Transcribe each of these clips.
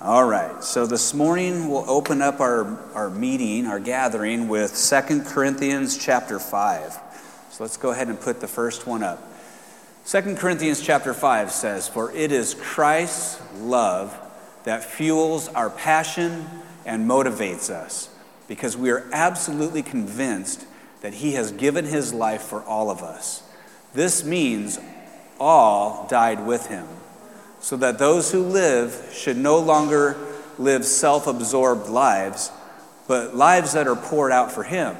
All right, so this morning we'll open up our, our meeting, our gathering, with Second Corinthians chapter 5. So let's go ahead and put the first one up. Second Corinthians chapter 5 says, For it is Christ's love that fuels our passion and motivates us, because we are absolutely convinced that He has given His life for all of us. This means all died with Him so that those who live should no longer live self absorbed lives, but lives that are poured out for Him,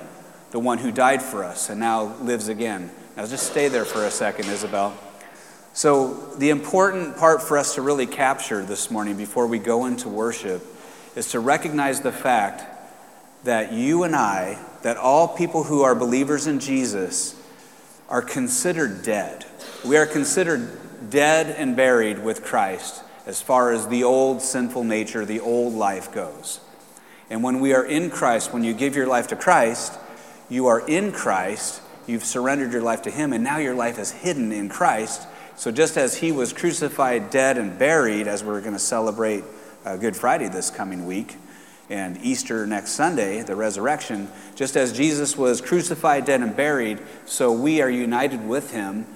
the one who died for us and now lives again. Now, just stay there for a second, Isabel. So, the important part for us to really capture this morning before we go into worship is to recognize the fact that you and I, that all people who are believers in Jesus, are considered dead. We are considered dead and buried with Christ as far as the old sinful nature, the old life goes. And when we are in Christ, when you give your life to Christ, you are in Christ, you've surrendered your life to Him, and now your life is hidden in Christ. So just as He was crucified, dead, and buried, as we're going to celebrate uh, Good Friday this coming week, and Easter next Sunday, the resurrection, just as Jesus was crucified, dead, and buried, so we are united with Him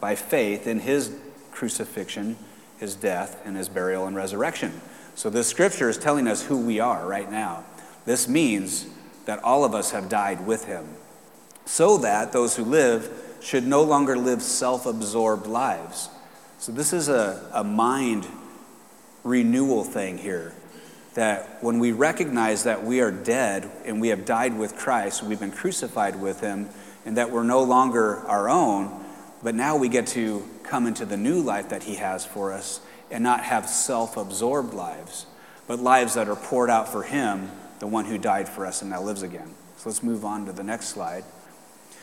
by faith in His crucifixion, his death, and his burial and resurrection. So this scripture is telling us who we are right now. This means that all of us have died with him, so that those who live should no longer live self absorbed lives. So this is a, a mind renewal thing here. That when we recognize that we are dead and we have died with Christ, we've been crucified with him, and that we're no longer our own, but now we get to come into the new life that He has for us and not have self absorbed lives, but lives that are poured out for Him, the one who died for us and now lives again. So let's move on to the next slide.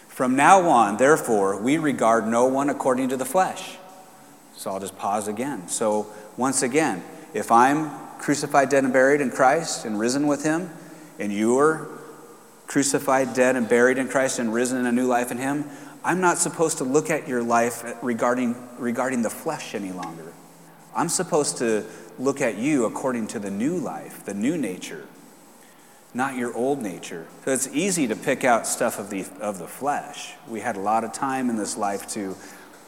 From now on, therefore, we regard no one according to the flesh. So I'll just pause again. So, once again, if I'm crucified, dead, and buried in Christ and risen with Him, and you're crucified, dead, and buried in Christ and risen in a new life in Him, I'm not supposed to look at your life regarding, regarding the flesh any longer. I'm supposed to look at you according to the new life, the new nature, not your old nature. So it's easy to pick out stuff of the, of the flesh. We had a lot of time in this life to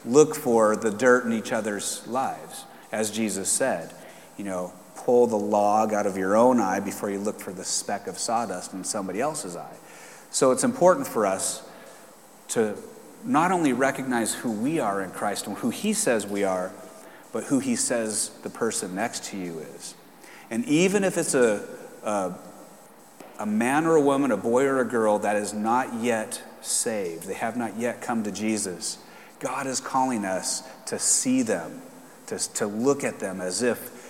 look for the dirt in each other's lives, as Jesus said. You know, pull the log out of your own eye before you look for the speck of sawdust in somebody else's eye. So it's important for us to not only recognize who we are in Christ and who He says we are, but who He says the person next to you is. And even if it's a, a, a man or a woman, a boy or a girl that is not yet saved, they have not yet come to Jesus, God is calling us to see them, to, to look at them as if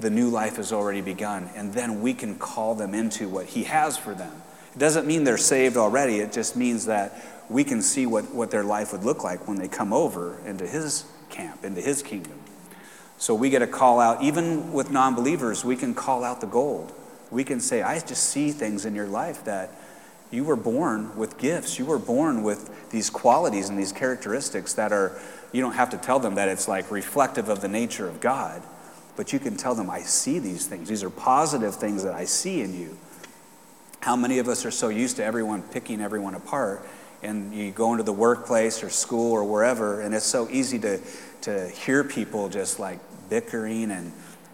the new life has already begun, and then we can call them into what He has for them. It doesn't mean they're saved already, it just means that we can see what, what their life would look like when they come over into his camp, into his kingdom. So we get a call out, even with non believers, we can call out the gold. We can say, I just see things in your life that you were born with gifts. You were born with these qualities and these characteristics that are, you don't have to tell them that it's like reflective of the nature of God, but you can tell them, I see these things. These are positive things that I see in you. How many of us are so used to everyone picking everyone apart and you go into the workplace or school or wherever, and it's so easy to, to hear people just like bickering and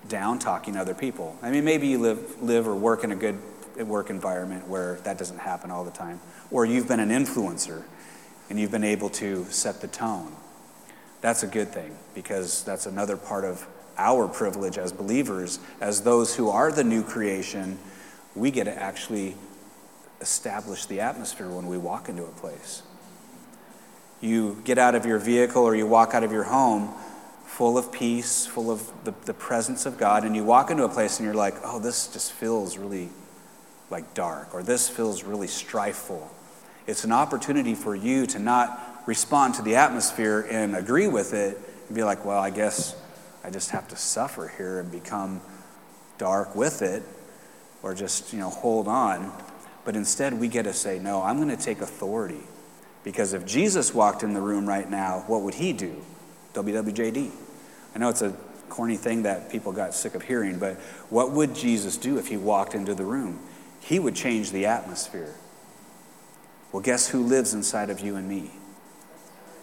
down talking other people. I mean, maybe you live, live or work in a good work environment where that doesn't happen all the time, or you've been an influencer and you've been able to set the tone. That's a good thing because that's another part of our privilege as believers, as those who are the new creation. We get to actually establish the atmosphere when we walk into a place. You get out of your vehicle or you walk out of your home full of peace, full of the, the presence of God, and you walk into a place and you're like, oh, this just feels really like dark, or this feels really strifeful. It's an opportunity for you to not respond to the atmosphere and agree with it and be like, well, I guess I just have to suffer here and become dark with it, or just, you know, hold on. But instead, we get to say, no, I'm going to take authority. Because if Jesus walked in the room right now, what would he do? WWJD. I know it's a corny thing that people got sick of hearing, but what would Jesus do if he walked into the room? He would change the atmosphere. Well, guess who lives inside of you and me?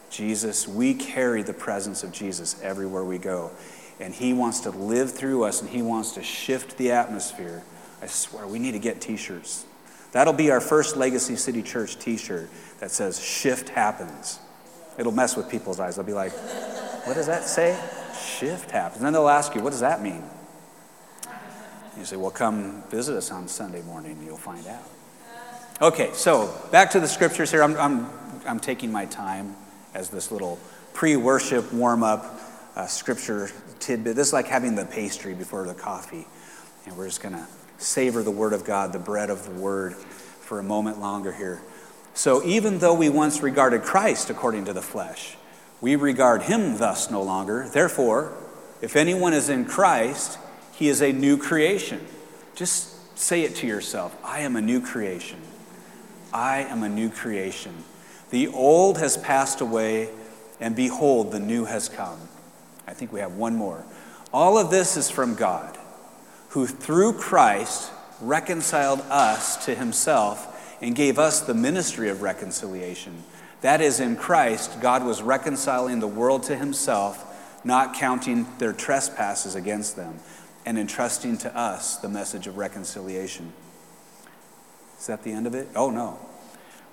Jesus. We carry the presence of Jesus everywhere we go. And he wants to live through us and he wants to shift the atmosphere. I swear, we need to get t shirts. That'll be our first Legacy City Church t shirt that says, Shift happens. It'll mess with people's eyes. They'll be like, What does that say? Shift happens. And then they'll ask you, What does that mean? You say, Well, come visit us on Sunday morning and you'll find out. Okay, so back to the scriptures here. I'm, I'm, I'm taking my time as this little pre worship warm up uh, scripture tidbit. This is like having the pastry before the coffee. And we're just going to savor the Word of God, the bread of the Word, for a moment longer here. So, even though we once regarded Christ according to the flesh, we regard him thus no longer. Therefore, if anyone is in Christ, he is a new creation. Just say it to yourself I am a new creation. I am a new creation. The old has passed away, and behold, the new has come. I think we have one more. All of this is from God, who through Christ reconciled us to himself and gave us the ministry of reconciliation. That is, in Christ, God was reconciling the world to himself, not counting their trespasses against them, and entrusting to us the message of reconciliation. Is that the end of it? Oh, no.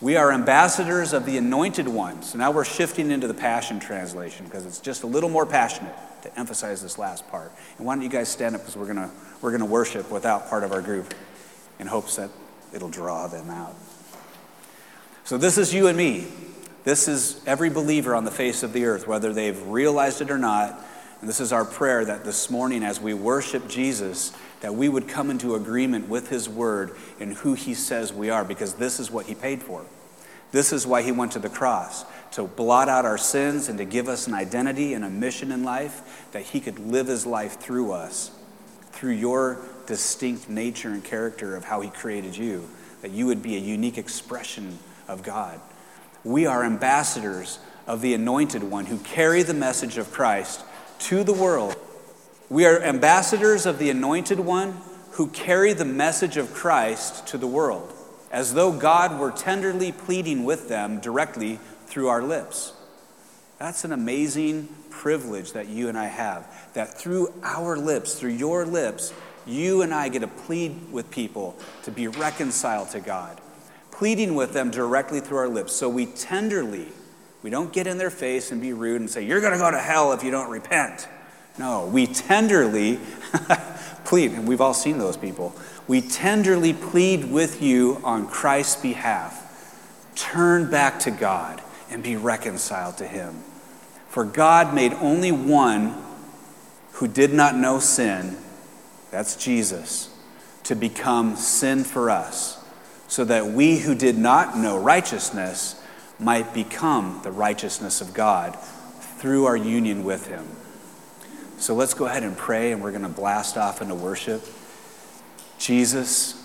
We are ambassadors of the anointed one. So now we're shifting into the Passion Translation because it's just a little more passionate to emphasize this last part. And why don't you guys stand up because we're going we're going to worship without part of our group in hopes that it'll draw them out. So this is you and me. This is every believer on the face of the earth, whether they've realized it or not. And this is our prayer that this morning, as we worship Jesus, that we would come into agreement with his word and who he says we are, because this is what he paid for. This is why he went to the cross to blot out our sins and to give us an identity and a mission in life that he could live his life through us, through your distinct nature and character of how he created you, that you would be a unique expression of God. We are ambassadors of the anointed one who carry the message of Christ to the world we are ambassadors of the Anointed One who carry the message of Christ to the world, as though God were tenderly pleading with them directly through our lips. That's an amazing privilege that you and I have. That through our lips, through your lips, you and I get to plead with people to be reconciled to God, pleading with them directly through our lips. So we tenderly, we don't get in their face and be rude and say, You're going to go to hell if you don't repent. No, we tenderly plead, and we've all seen those people. We tenderly plead with you on Christ's behalf. Turn back to God and be reconciled to Him. For God made only one who did not know sin, that's Jesus, to become sin for us, so that we who did not know righteousness might become the righteousness of God through our union with Him. So let's go ahead and pray, and we're going to blast off into worship. Jesus,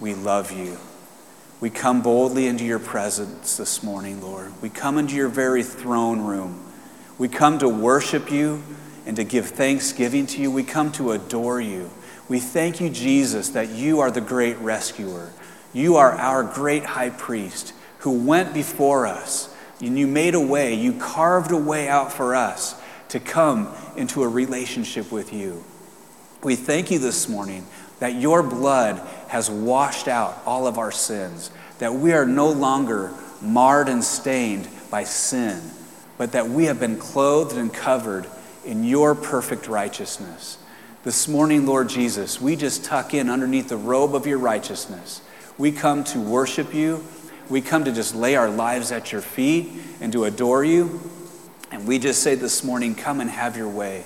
we love you. We come boldly into your presence this morning, Lord. We come into your very throne room. We come to worship you and to give thanksgiving to you. We come to adore you. We thank you, Jesus, that you are the great rescuer. You are our great high priest who went before us. And you made a way, you carved a way out for us to come into a relationship with you. We thank you this morning that your blood has washed out all of our sins, that we are no longer marred and stained by sin, but that we have been clothed and covered in your perfect righteousness. This morning, Lord Jesus, we just tuck in underneath the robe of your righteousness. We come to worship you. We come to just lay our lives at your feet and to adore you. And we just say this morning, come and have your way.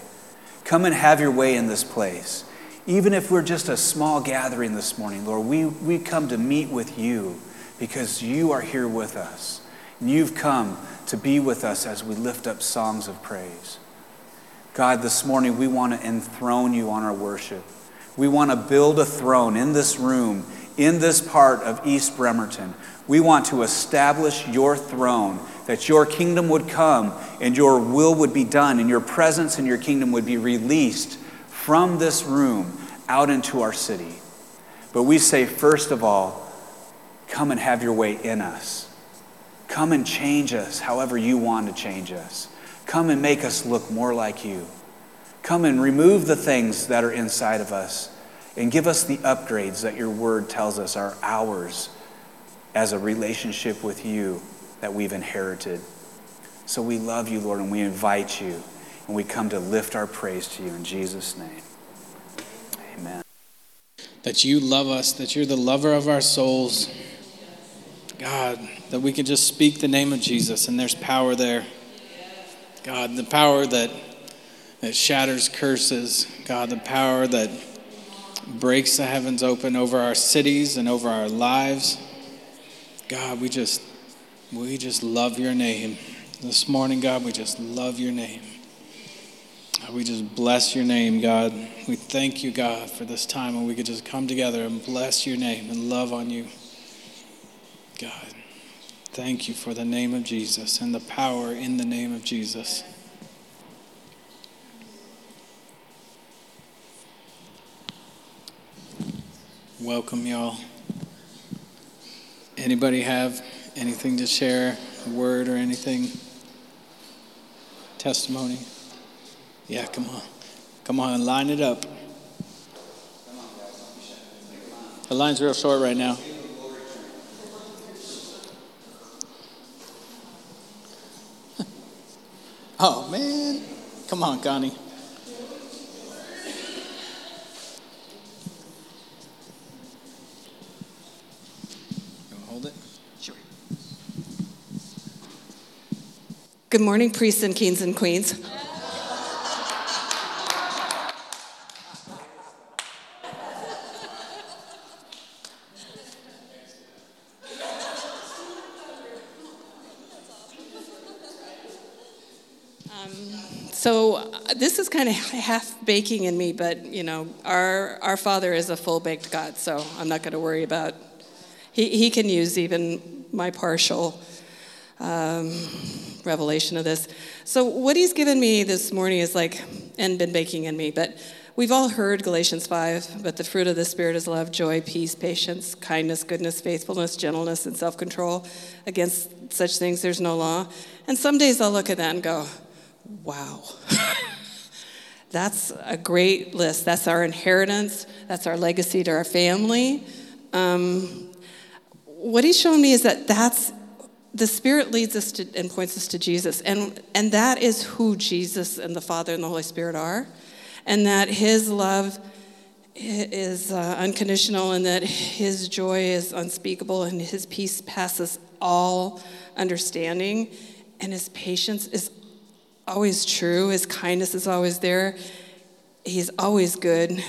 Come and have your way in this place. Even if we're just a small gathering this morning, Lord, we, we come to meet with you because you are here with us. And you've come to be with us as we lift up songs of praise. God, this morning we want to enthrone you on our worship. We want to build a throne in this room in this part of East Bremerton. We want to establish your throne, that your kingdom would come and your will would be done, and your presence and your kingdom would be released from this room out into our city. But we say, first of all, come and have your way in us. Come and change us however you want to change us. Come and make us look more like you. Come and remove the things that are inside of us and give us the upgrades that your word tells us are ours as a relationship with you that we've inherited. So we love you, Lord, and we invite you, and we come to lift our praise to you in Jesus' name. Amen. That you love us, that you're the lover of our souls. God, that we can just speak the name of Jesus, and there's power there. God, the power that, that shatters curses. God, the power that breaks the heavens open over our cities and over our lives. God, we just we just love your name. This morning, God, we just love your name. We just bless your name, God. We thank you, God, for this time when we could just come together and bless your name and love on you. God, thank you for the name of Jesus and the power in the name of Jesus. Welcome, y'all. Anybody have anything to share, a word or anything? Testimony? Yeah, come on. Come on, line it up. The line's real short right now. Oh, man. Come on, Connie. Hold it. Good morning, priests and kings and queens. So uh, this is kind of half baking in me, but you know, our our Father is a full baked God, so I'm not going to worry about. He he can use even my partial um, revelation of this. So, what he's given me this morning is like, and been baking in me, but we've all heard Galatians 5, but the fruit of the Spirit is love, joy, peace, patience, kindness, goodness, faithfulness, gentleness, and self control. Against such things, there's no law. And some days I'll look at that and go, wow. that's a great list. That's our inheritance, that's our legacy to our family. Um, what he's shown me is that that's the Spirit leads us to, and points us to Jesus. And, and that is who Jesus and the Father and the Holy Spirit are. And that His love is uh, unconditional and that His joy is unspeakable and His peace passes all understanding. And His patience is always true, His kindness is always there. He's always good.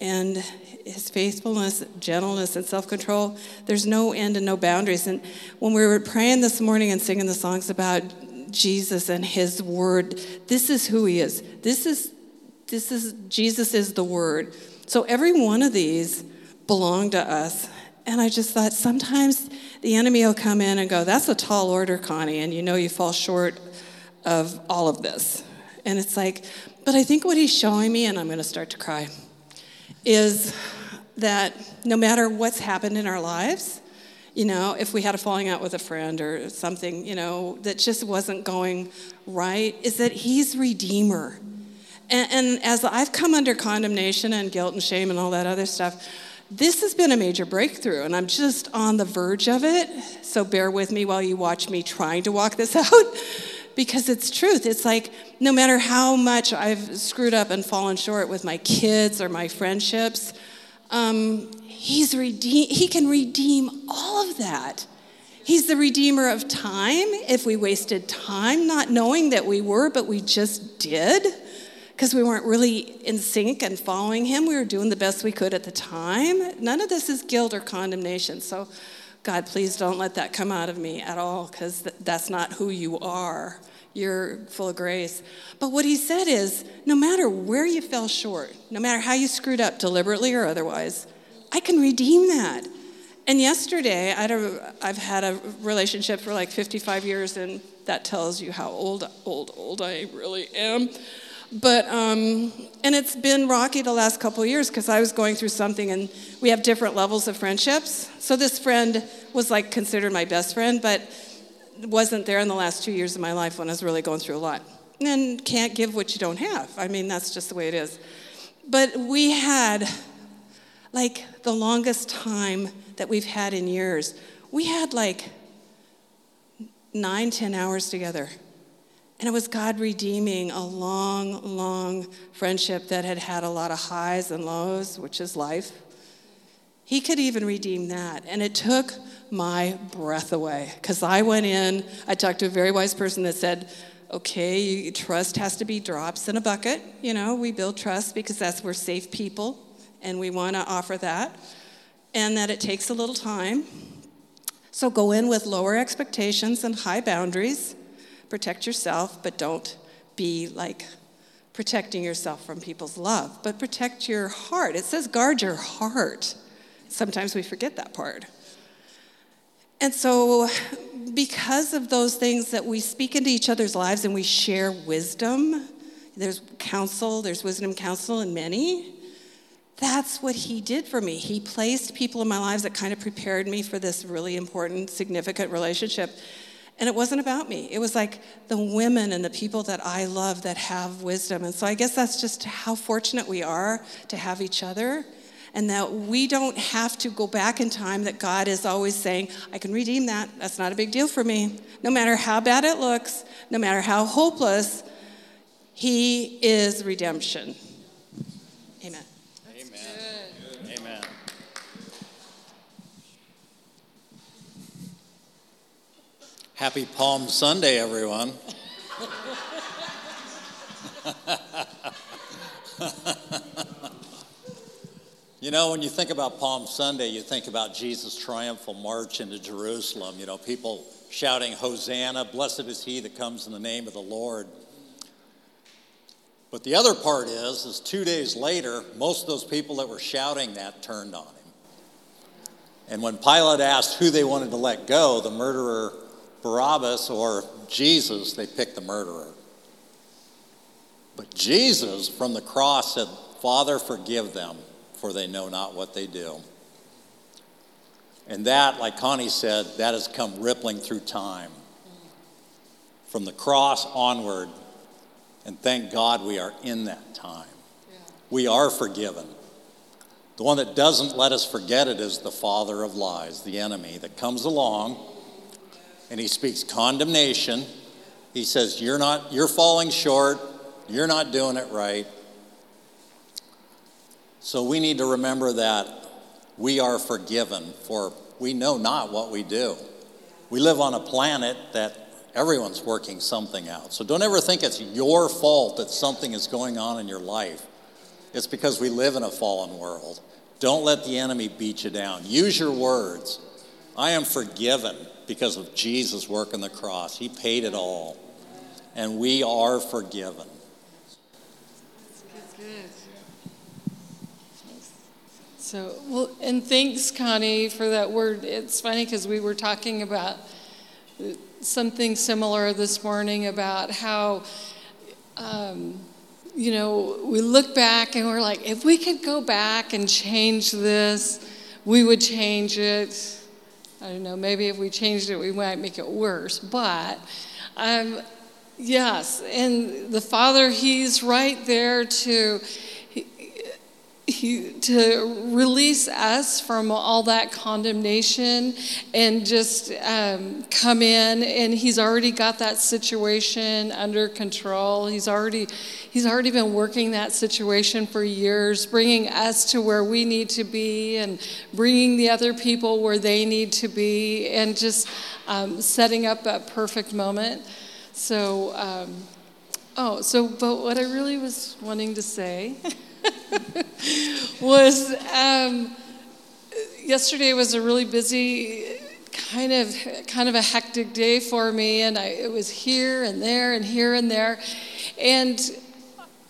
And his faithfulness, gentleness, and self control, there's no end and no boundaries. And when we were praying this morning and singing the songs about Jesus and his word, this is who he is. This is, this is, Jesus is the word. So every one of these belong to us. And I just thought sometimes the enemy will come in and go, That's a tall order, Connie, and you know you fall short of all of this. And it's like, but I think what he's showing me, and I'm going to start to cry, is that no matter what's happened in our lives, you know, if we had a falling out with a friend or something, you know, that just wasn't going right, is that He's Redeemer. And, and, as I've come under condemnation and guilt and shame and all that other stuff, this has been a major breakthrough, and I'm just on the verge of it. So bear with me while you watch me trying to walk this out because it's truth. It's like no matter how much I've screwed up and fallen short with my kids or my friendships, um, he's redeem, he can redeem all of that. He's the redeemer of time if we wasted time not knowing that we were, but we just did because we weren't really in sync and following him. We were doing the best we could at the time. None of this is guilt or condemnation. So, God, please don't let that come out of me at all because th- that's not who you are you're full of grace. But what he said is no matter where you fell short, no matter how you screwed up deliberately or otherwise, I can redeem that. And yesterday, I I've had a relationship for like 55 years, and that tells you how old, old, old I really am. But, um, and it's been rocky the last couple years because I was going through something, and we have different levels of friendships. So this friend was like considered my best friend, but wasn't there in the last two years of my life when I was really going through a lot. And can't give what you don't have. I mean, that's just the way it is. But we had like the longest time that we've had in years. We had like nine, ten hours together. And it was God redeeming a long, long friendship that had had a lot of highs and lows, which is life. He could even redeem that. And it took my breath away because I went in, I talked to a very wise person that said, okay, trust has to be drops in a bucket. You know, we build trust because that's where safe people, and we want to offer that and that it takes a little time. So go in with lower expectations and high boundaries. Protect yourself, but don't be like protecting yourself from people's love, but protect your heart. It says guard your heart. Sometimes we forget that part. And so, because of those things that we speak into each other's lives and we share wisdom, there's counsel, there's wisdom counsel in many. That's what he did for me. He placed people in my lives that kind of prepared me for this really important, significant relationship. And it wasn't about me. It was like the women and the people that I love that have wisdom. And so I guess that's just how fortunate we are to have each other. And that we don't have to go back in time, that God is always saying, I can redeem that. That's not a big deal for me. No matter how bad it looks, no matter how hopeless, He is redemption. Amen. Amen. Amen. Happy Palm Sunday, everyone. you know, when you think about Palm Sunday, you think about Jesus' triumphal march into Jerusalem. You know, people shouting, Hosanna, blessed is he that comes in the name of the Lord. But the other part is, is two days later, most of those people that were shouting that turned on him. And when Pilate asked who they wanted to let go, the murderer Barabbas or Jesus, they picked the murderer. But Jesus from the cross said, Father, forgive them, for they know not what they do. And that, like Connie said, that has come rippling through time. From the cross onward, and thank God we are in that time. Yeah. We are forgiven. The one that doesn't let us forget it is the father of lies, the enemy that comes along and he speaks condemnation. He says, You're not, you're falling short, you're not doing it right. So we need to remember that we are forgiven, for we know not what we do. We live on a planet that everyone's working something out. So don't ever think it's your fault that something is going on in your life. It's because we live in a fallen world. Don't let the enemy beat you down. Use your words. I am forgiven because of Jesus' work on the cross. He paid it all. And we are forgiven. So, well, and thanks, Connie, for that word. It's funny because we were talking about something similar this morning about how, um, you know, we look back and we're like, if we could go back and change this, we would change it I don't know, maybe if we changed it, we might make it worse. But um, yes, and the Father, He's right there to. To release us from all that condemnation and just um, come in and he's already got that situation under control. He's already he's already been working that situation for years bringing us to where we need to be and bringing the other people where they need to be and just um, setting up that perfect moment. So um, oh so but what i really was wanting to say was um, yesterday was a really busy kind of kind of a hectic day for me and I, it was here and there and here and there and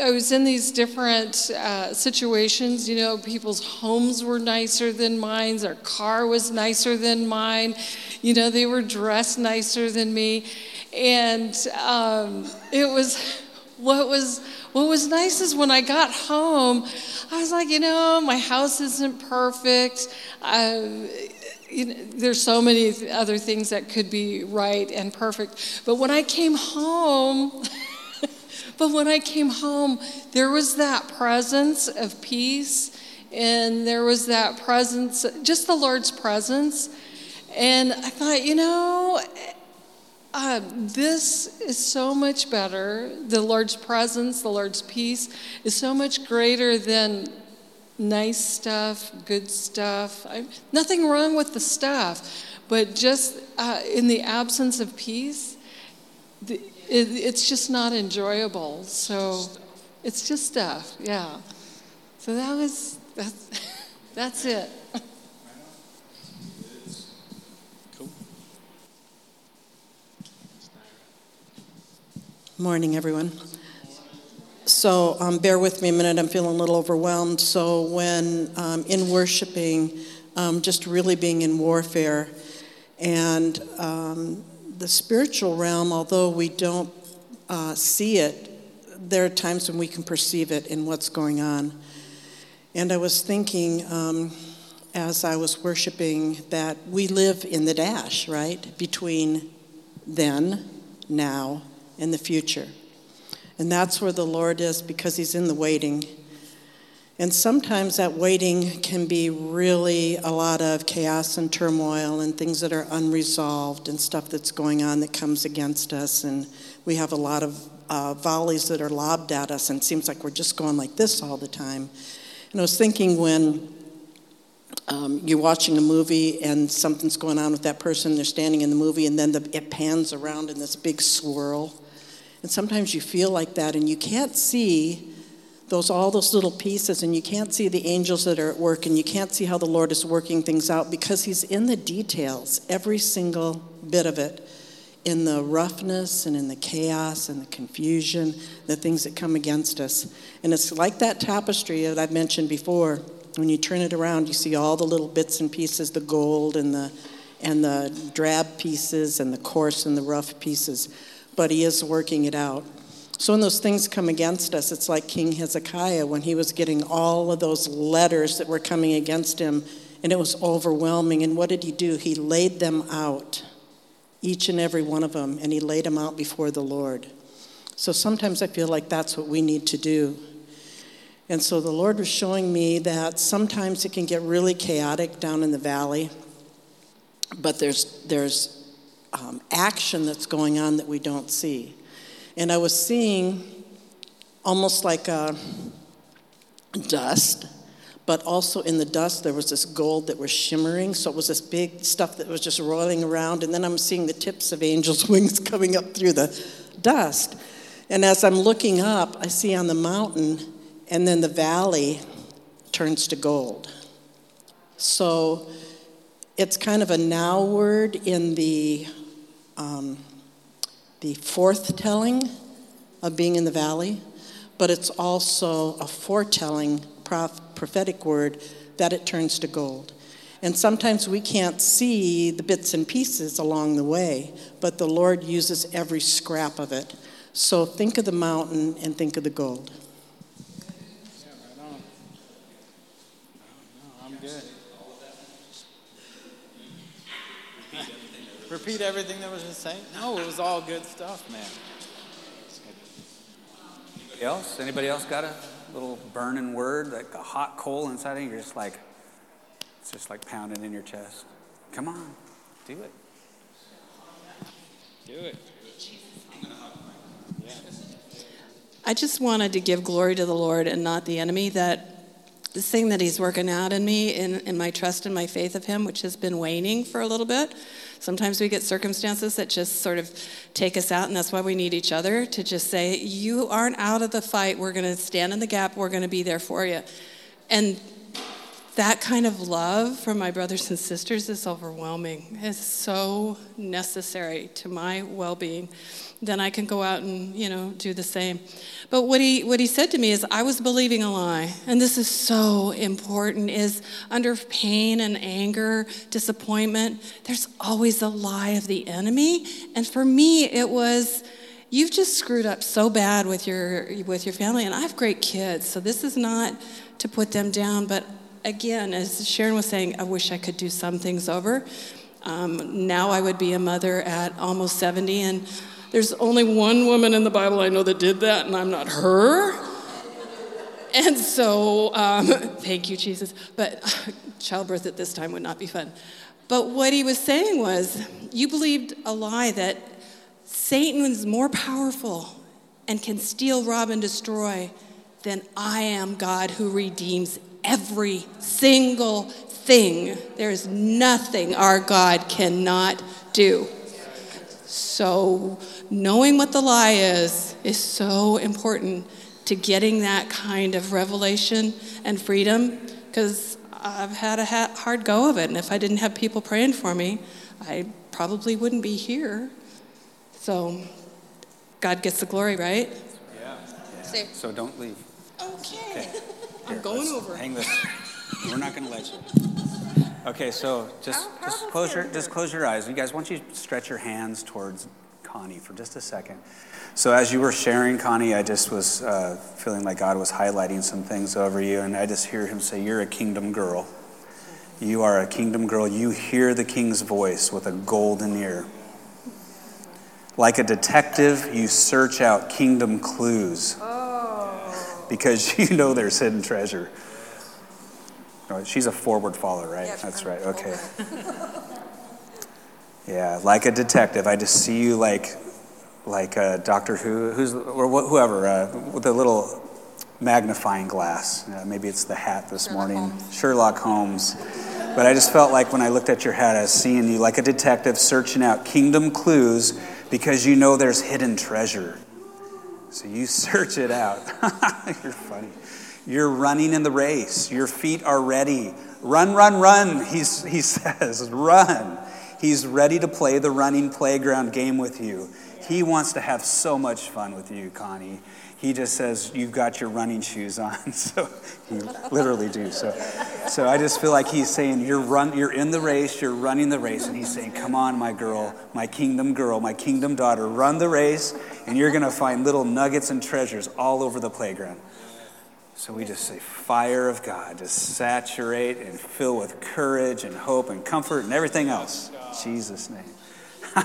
I was in these different uh, situations. You know, people's homes were nicer than mine. Their car was nicer than mine. You know, they were dressed nicer than me, and um, it was what was what was nice is when I got home, I was like, you know, my house isn't perfect. you know, there's so many other things that could be right and perfect. But when I came home, but when I came home, there was that presence of peace, and there was that presence, just the Lord's presence. And I thought, you know, uh, this is so much better. The Lord's presence, the Lord's peace is so much greater than nice stuff, good stuff. I, nothing wrong with the stuff, but just uh, in the absence of peace, the, it, it's just not enjoyable. So it's just stuff, yeah. So that was, that's, that's it. Morning, everyone. So, um, bear with me a minute. I'm feeling a little overwhelmed. So, when um, in worshiping, um, just really being in warfare, and um, the spiritual realm, although we don't uh, see it, there are times when we can perceive it in what's going on. And I was thinking um, as I was worshiping that we live in the dash, right? Between then, now, in the future. And that's where the Lord is because He's in the waiting. And sometimes that waiting can be really a lot of chaos and turmoil and things that are unresolved and stuff that's going on that comes against us. And we have a lot of uh, volleys that are lobbed at us, and it seems like we're just going like this all the time. And I was thinking when um, you're watching a movie and something's going on with that person, they're standing in the movie, and then the, it pans around in this big swirl and sometimes you feel like that and you can't see those all those little pieces and you can't see the angels that are at work and you can't see how the Lord is working things out because he's in the details, every single bit of it. In the roughness and in the chaos and the confusion, the things that come against us. And it's like that tapestry that I've mentioned before. When you turn it around, you see all the little bits and pieces, the gold and the and the drab pieces and the coarse and the rough pieces but he is working it out. So when those things come against us, it's like King Hezekiah when he was getting all of those letters that were coming against him, and it was overwhelming. And what did he do? He laid them out, each and every one of them, and he laid them out before the Lord. So sometimes I feel like that's what we need to do. And so the Lord was showing me that sometimes it can get really chaotic down in the valley, but there's, there's um, action that's going on that we don't see. And I was seeing almost like a dust, but also in the dust there was this gold that was shimmering. So it was this big stuff that was just rolling around. And then I'm seeing the tips of angels' wings coming up through the dust. And as I'm looking up, I see on the mountain, and then the valley turns to gold. So it's kind of a now word in the um, the forth telling of being in the valley, but it's also a foretelling prophetic word that it turns to gold. And sometimes we can't see the bits and pieces along the way, but the Lord uses every scrap of it. So think of the mountain and think of the gold. Repeat everything that was just saying? No, it was all good stuff, man. Anybody else? Anybody else got a little burning word, like a hot coal inside of you? You're just like, it's just like pounding in your chest. Come on, do it. Do it. I just wanted to give glory to the Lord and not the enemy. That the thing that He's working out in me, in, in my trust and my faith of Him, which has been waning for a little bit, Sometimes we get circumstances that just sort of take us out, and that's why we need each other to just say, You aren't out of the fight. We're going to stand in the gap. We're going to be there for you. And that kind of love from my brothers and sisters is overwhelming. It's so necessary to my well being. Then I can go out and, you know, do the same. But what he, what he said to me is, I was believing a lie. And this is so important, is under pain and anger, disappointment, there's always a lie of the enemy. And for me, it was, you've just screwed up so bad with your, with your family. And I have great kids, so this is not to put them down. But again, as Sharon was saying, I wish I could do some things over. Um, now I would be a mother at almost 70, and there's only one woman in the Bible I know that did that, and I'm not her. And so, um, thank you, Jesus. But childbirth at this time would not be fun. But what he was saying was, you believed a lie that Satan is more powerful and can steal, rob, and destroy than I am God who redeems every single thing. There is nothing our God cannot do. So, knowing what the lie is is so important to getting that kind of revelation and freedom because I've had a hard go of it. And if I didn't have people praying for me, I probably wouldn't be here. So, God gets the glory, right? Yeah. yeah. So, don't leave. Okay. okay. I'm going over. Hang this. We're not going to let you. Okay, so just just close your just close your eyes. You guys, why don't you stretch your hands towards Connie for just a second? So as you were sharing, Connie, I just was uh, feeling like God was highlighting some things over you, and I just hear Him say, "You're a kingdom girl. You are a kingdom girl. You hear the King's voice with a golden ear." Like a detective, you search out kingdom clues because you know there's hidden treasure. She's a forward follower, right? That's right. Okay. yeah, like a detective. I just see you like, like a Doctor Who, who's or whoever uh, with a little magnifying glass. Uh, maybe it's the hat this Sherlock morning, Holmes. Sherlock Holmes. But I just felt like when I looked at your hat, I was seeing you like a detective searching out kingdom clues because you know there's hidden treasure. So you search it out. You're funny. You're running in the race. Your feet are ready. Run, run, run, he's, he says. Run. He's ready to play the running playground game with you. He wants to have so much fun with you, Connie. He just says, You've got your running shoes on. So you literally do. So, so I just feel like he's saying, you're, run, you're in the race, you're running the race. And he's saying, Come on, my girl, my kingdom girl, my kingdom daughter, run the race, and you're going to find little nuggets and treasures all over the playground. So we just say, Fire of God, just saturate and fill with courage and hope and comfort and everything else. Jesus' name.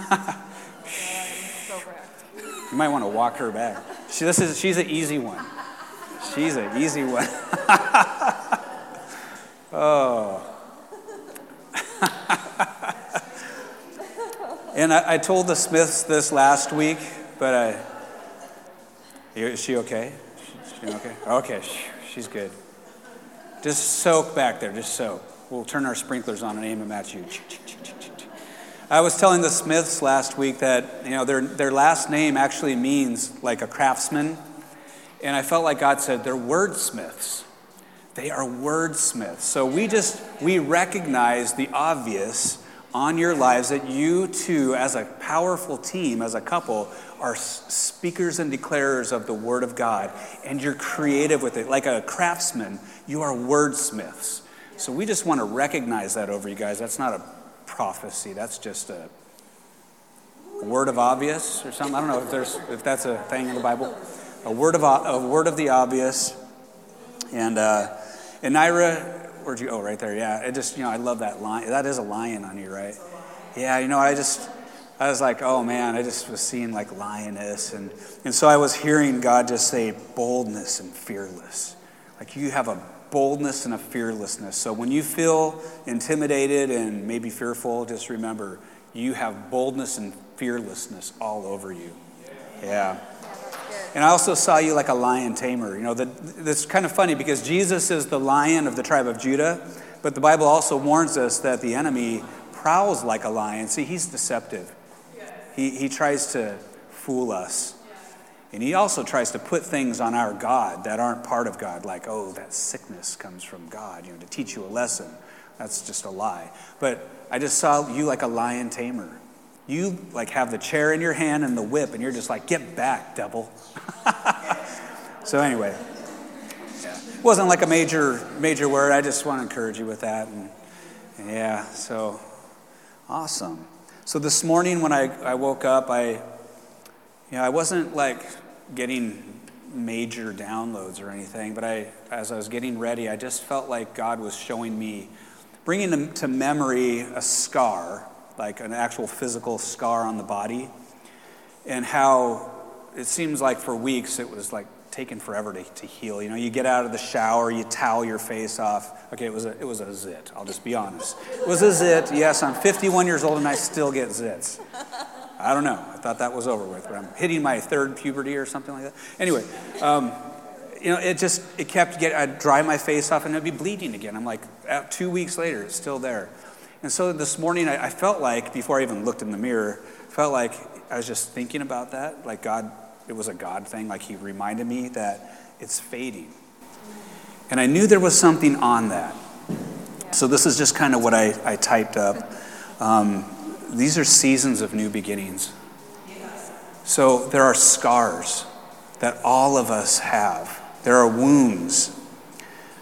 You might want to walk her back. She, this is, she's an easy one. She's an easy one. oh. and I, I, told the Smiths this last week, but I. Is she okay? Okay? Okay, she's good. Just soak back there, just soak. We'll turn our sprinklers on and aim them at you. I was telling the Smiths last week that you know their, their last name actually means like a craftsman. And I felt like God said they're wordsmiths. They are wordsmiths. So we just we recognize the obvious on your lives that you too, as a powerful team, as a couple, are speakers and declarers of the Word of God, and you're creative with it. Like a craftsman, you are wordsmiths. So we just want to recognize that over you guys. That's not a prophecy. That's just a word of obvious or something. I don't know if there's if that's a thing in the Bible. A word of a word of the obvious. And uh, and Naira, where'd you? Oh, right there. Yeah. It just you know I love that line. That is a lion on you, right? Yeah. You know I just. I was like, oh man, I just was seeing like lioness. And, and so I was hearing God just say boldness and fearless. Like you have a boldness and a fearlessness. So when you feel intimidated and maybe fearful, just remember you have boldness and fearlessness all over you. Yeah. And I also saw you like a lion tamer. You know, that's kind of funny because Jesus is the lion of the tribe of Judah, but the Bible also warns us that the enemy prowls like a lion. See, he's deceptive. He, he tries to fool us. And he also tries to put things on our God that aren't part of God, like, oh, that sickness comes from God, you know, to teach you a lesson. That's just a lie. But I just saw you like a lion tamer. You like have the chair in your hand and the whip, and you're just like, get back, devil. so anyway, yeah. it wasn't like a major major word. I just want to encourage you with that. And, yeah, so awesome. So this morning when I, I woke up, I you know, I wasn't like getting major downloads or anything, but I as I was getting ready, I just felt like God was showing me, bringing to memory a scar like an actual physical scar on the body, and how it seems like for weeks it was like taking forever to, to heal. You know, you get out of the shower, you towel your face off. Okay, it was a, it was a zit. I'll just be honest. It was a zit. Yes, I'm 51 years old and I still get zits. I don't know. I thought that was over with, but I'm hitting my third puberty or something like that. Anyway, um, you know, it just it kept getting. I'd dry my face off and it'd be bleeding again. I'm like, two weeks later, it's still there. And so this morning, I, I felt like, before I even looked in the mirror, felt like I was just thinking about that. Like God, it was a God thing. Like He reminded me that it's fading. And I knew there was something on that. So this is just kind of what I, I typed up. Um, these are seasons of new beginnings. So there are scars that all of us have, there are wounds.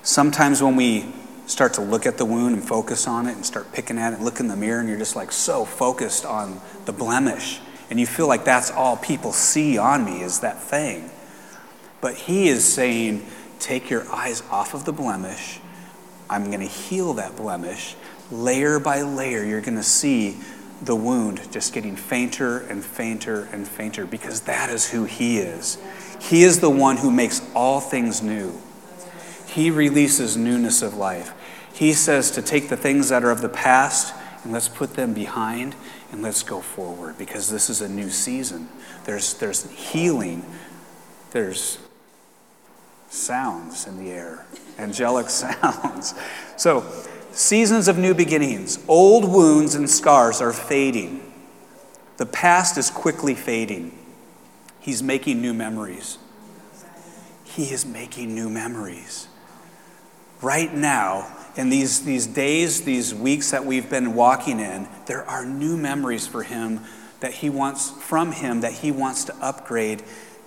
Sometimes when we start to look at the wound and focus on it and start picking at it, look in the mirror, and you're just like so focused on the blemish. And you feel like that's all people see on me is that thing. But he is saying, take your eyes off of the blemish. I'm going to heal that blemish. Layer by layer, you're going to see the wound just getting fainter and fainter and fainter because that is who he is. He is the one who makes all things new. He releases newness of life. He says to take the things that are of the past and let's put them behind and let's go forward because this is a new season. There's, there's healing, there's sounds in the air, angelic sounds. So, seasons of new beginnings. Old wounds and scars are fading. The past is quickly fading. He's making new memories. He is making new memories. Right now, in these, these days, these weeks that we've been walking in, there are new memories for him that he wants from him that he wants to upgrade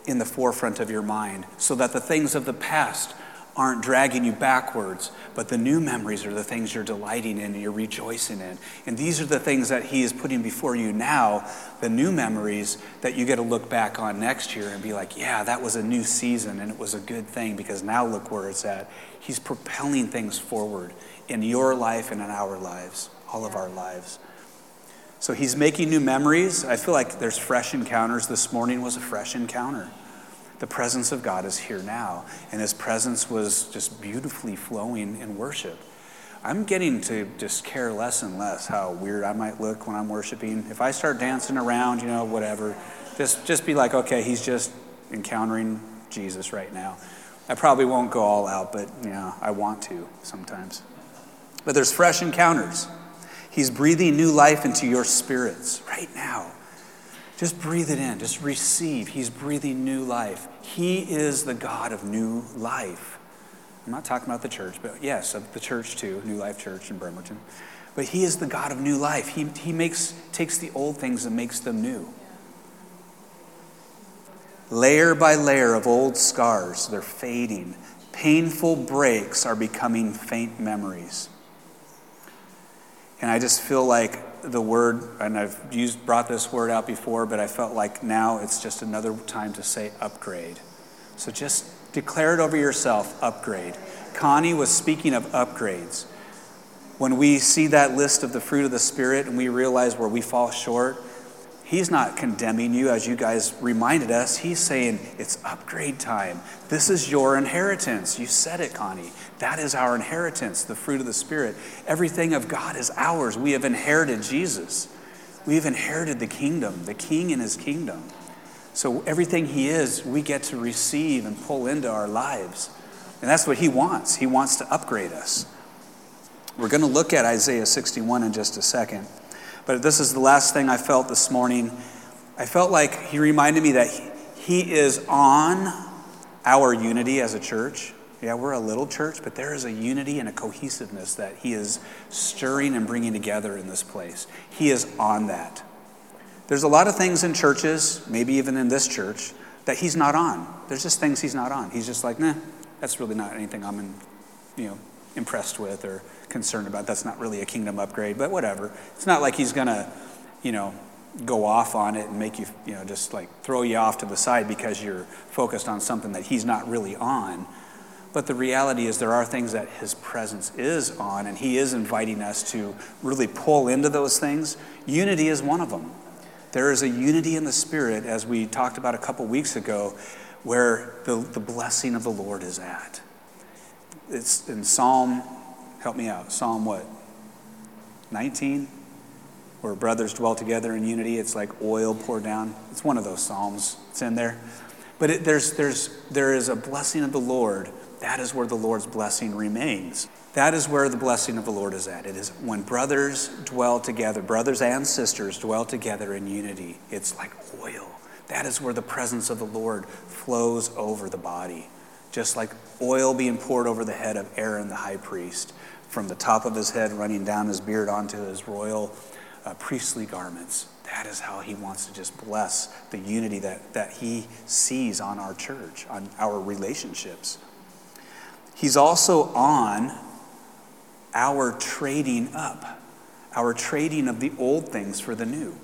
in the forefront of your mind so that the things of the past aren't dragging you backwards, but the new memories are the things you're delighting in and you're rejoicing in. And these are the things that He is putting before you now, the new memories that you get to look back on next year and be like, yeah, that was a new season and it was a good thing because now look where it's at. He's propelling things forward in your life and in our lives, all of our lives. So he's making new memories. I feel like there's fresh encounters. This morning was a fresh encounter. The presence of God is here now, and his presence was just beautifully flowing in worship. I'm getting to just care less and less how weird I might look when I'm worshiping. If I start dancing around, you know, whatever, just just be like, okay, he's just encountering Jesus right now. I probably won't go all out, but you know, I want to sometimes. But there's fresh encounters. He's breathing new life into your spirits right now. Just breathe it in. Just receive. He's breathing new life. He is the God of new life. I'm not talking about the church, but yes, of the church too, New Life Church in Bremerton. But He is the God of new life. He, he makes, takes the old things and makes them new. Layer by layer of old scars, they're fading. Painful breaks are becoming faint memories. And I just feel like the word, and I've used, brought this word out before, but I felt like now it's just another time to say upgrade. So just declare it over yourself upgrade. Connie was speaking of upgrades. When we see that list of the fruit of the Spirit and we realize where we fall short, He's not condemning you, as you guys reminded us. He's saying it's upgrade time. This is your inheritance. You said it, Connie. That is our inheritance, the fruit of the Spirit. Everything of God is ours. We have inherited Jesus. We've inherited the kingdom, the king and his kingdom. So everything he is, we get to receive and pull into our lives. And that's what he wants. He wants to upgrade us. We're going to look at Isaiah 61 in just a second. But this is the last thing I felt this morning. I felt like he reminded me that he is on our unity as a church. Yeah, we're a little church, but there is a unity and a cohesiveness that he is stirring and bringing together in this place. He is on that. There's a lot of things in churches, maybe even in this church, that he's not on. There's just things he's not on. He's just like, nah, that's really not anything I'm in, you know, impressed with or concerned about. That's not really a kingdom upgrade, but whatever. It's not like he's gonna, you know, go off on it and make you, you know, just like throw you off to the side because you're focused on something that he's not really on. But the reality is, there are things that his presence is on, and he is inviting us to really pull into those things. Unity is one of them. There is a unity in the Spirit, as we talked about a couple weeks ago, where the, the blessing of the Lord is at. It's in Psalm, help me out, Psalm what? 19? Where brothers dwell together in unity. It's like oil poured down. It's one of those Psalms. It's in there. But it, there's, there's, there is a blessing of the Lord. That is where the Lord's blessing remains. That is where the blessing of the Lord is at. It is when brothers dwell together, brothers and sisters dwell together in unity. It's like oil. That is where the presence of the Lord flows over the body. Just like oil being poured over the head of Aaron the high priest, from the top of his head running down his beard onto his royal uh, priestly garments. That is how he wants to just bless the unity that, that he sees on our church, on our relationships. He's also on our trading up, our trading of the old things for the new.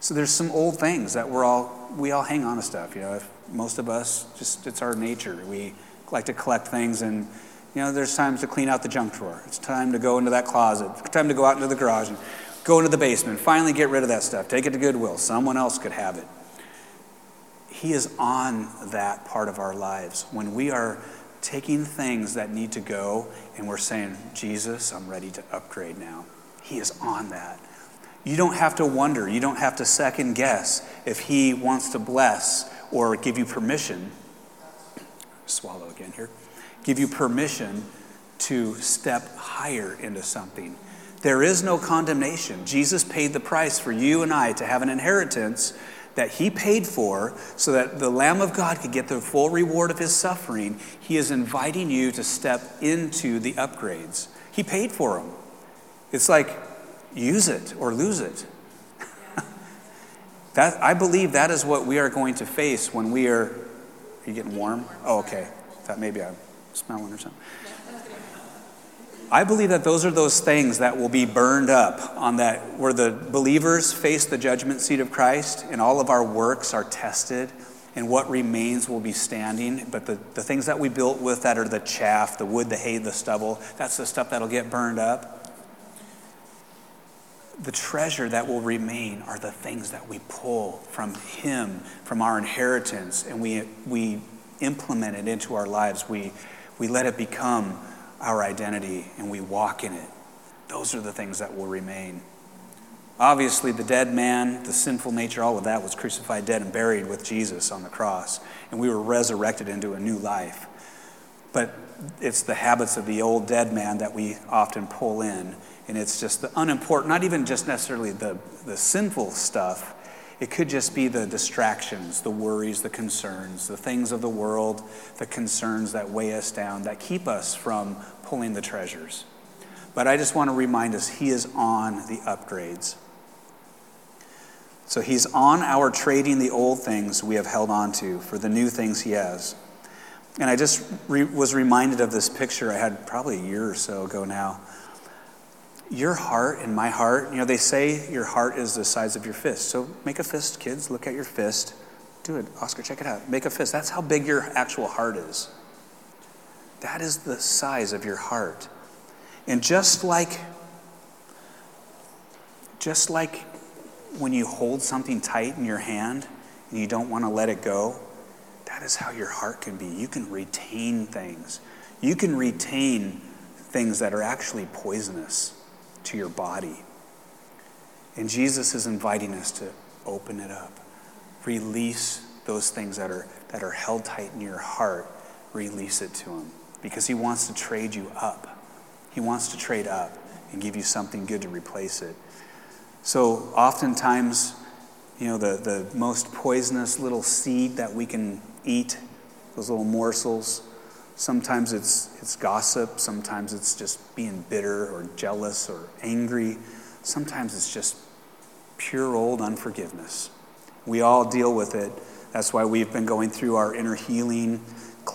So there's some old things that we're all we all hang on to stuff. You know, most of us just it's our nature. We like to collect things, and you know, there's times to clean out the junk drawer. It's time to go into that closet. It's time to go out into the garage and go into the basement. Finally, get rid of that stuff. Take it to Goodwill. Someone else could have it. He is on that part of our lives when we are taking things that need to go and we're saying, Jesus, I'm ready to upgrade now. He is on that. You don't have to wonder, you don't have to second guess if He wants to bless or give you permission. Swallow again here. Give you permission to step higher into something. There is no condemnation. Jesus paid the price for you and I to have an inheritance that he paid for so that the Lamb of God could get the full reward of his suffering, he is inviting you to step into the upgrades. He paid for them. It's like, use it or lose it. that, I believe that is what we are going to face when we are. Are you getting warm? Oh, okay. Thought maybe I'm smelling or something. I believe that those are those things that will be burned up on that, where the believers face the judgment seat of Christ and all of our works are tested and what remains will be standing. But the, the things that we built with that are the chaff, the wood, the hay, the stubble, that's the stuff that'll get burned up. The treasure that will remain are the things that we pull from Him, from our inheritance, and we, we implement it into our lives. We, we let it become our identity and we walk in it. Those are the things that will remain. Obviously, the dead man, the sinful nature, all of that was crucified, dead, and buried with Jesus on the cross. And we were resurrected into a new life. But it's the habits of the old dead man that we often pull in. And it's just the unimportant, not even just necessarily the, the sinful stuff, it could just be the distractions, the worries, the concerns, the things of the world, the concerns that weigh us down, that keep us from pulling the treasures. But I just want to remind us He is on the upgrades. So He's on our trading the old things we have held on to for the new things He has. And I just re- was reminded of this picture I had probably a year or so ago now your heart and my heart, you know, they say your heart is the size of your fist. So make a fist, kids. Look at your fist. Do it. Oscar, check it out. Make a fist. That's how big your actual heart is. That is the size of your heart. And just like just like when you hold something tight in your hand and you don't want to let it go, that is how your heart can be. You can retain things. You can retain things that are actually poisonous to your body. And Jesus is inviting us to open it up. Release those things that are, that are held tight in your heart. Release it to Him because He wants to trade you up. He wants to trade up and give you something good to replace it. So, oftentimes, you know, the, the most poisonous little seed that we can eat, those little morsels, Sometimes it's, it's gossip. Sometimes it's just being bitter or jealous or angry. Sometimes it's just pure old unforgiveness. We all deal with it. That's why we've been going through our inner healing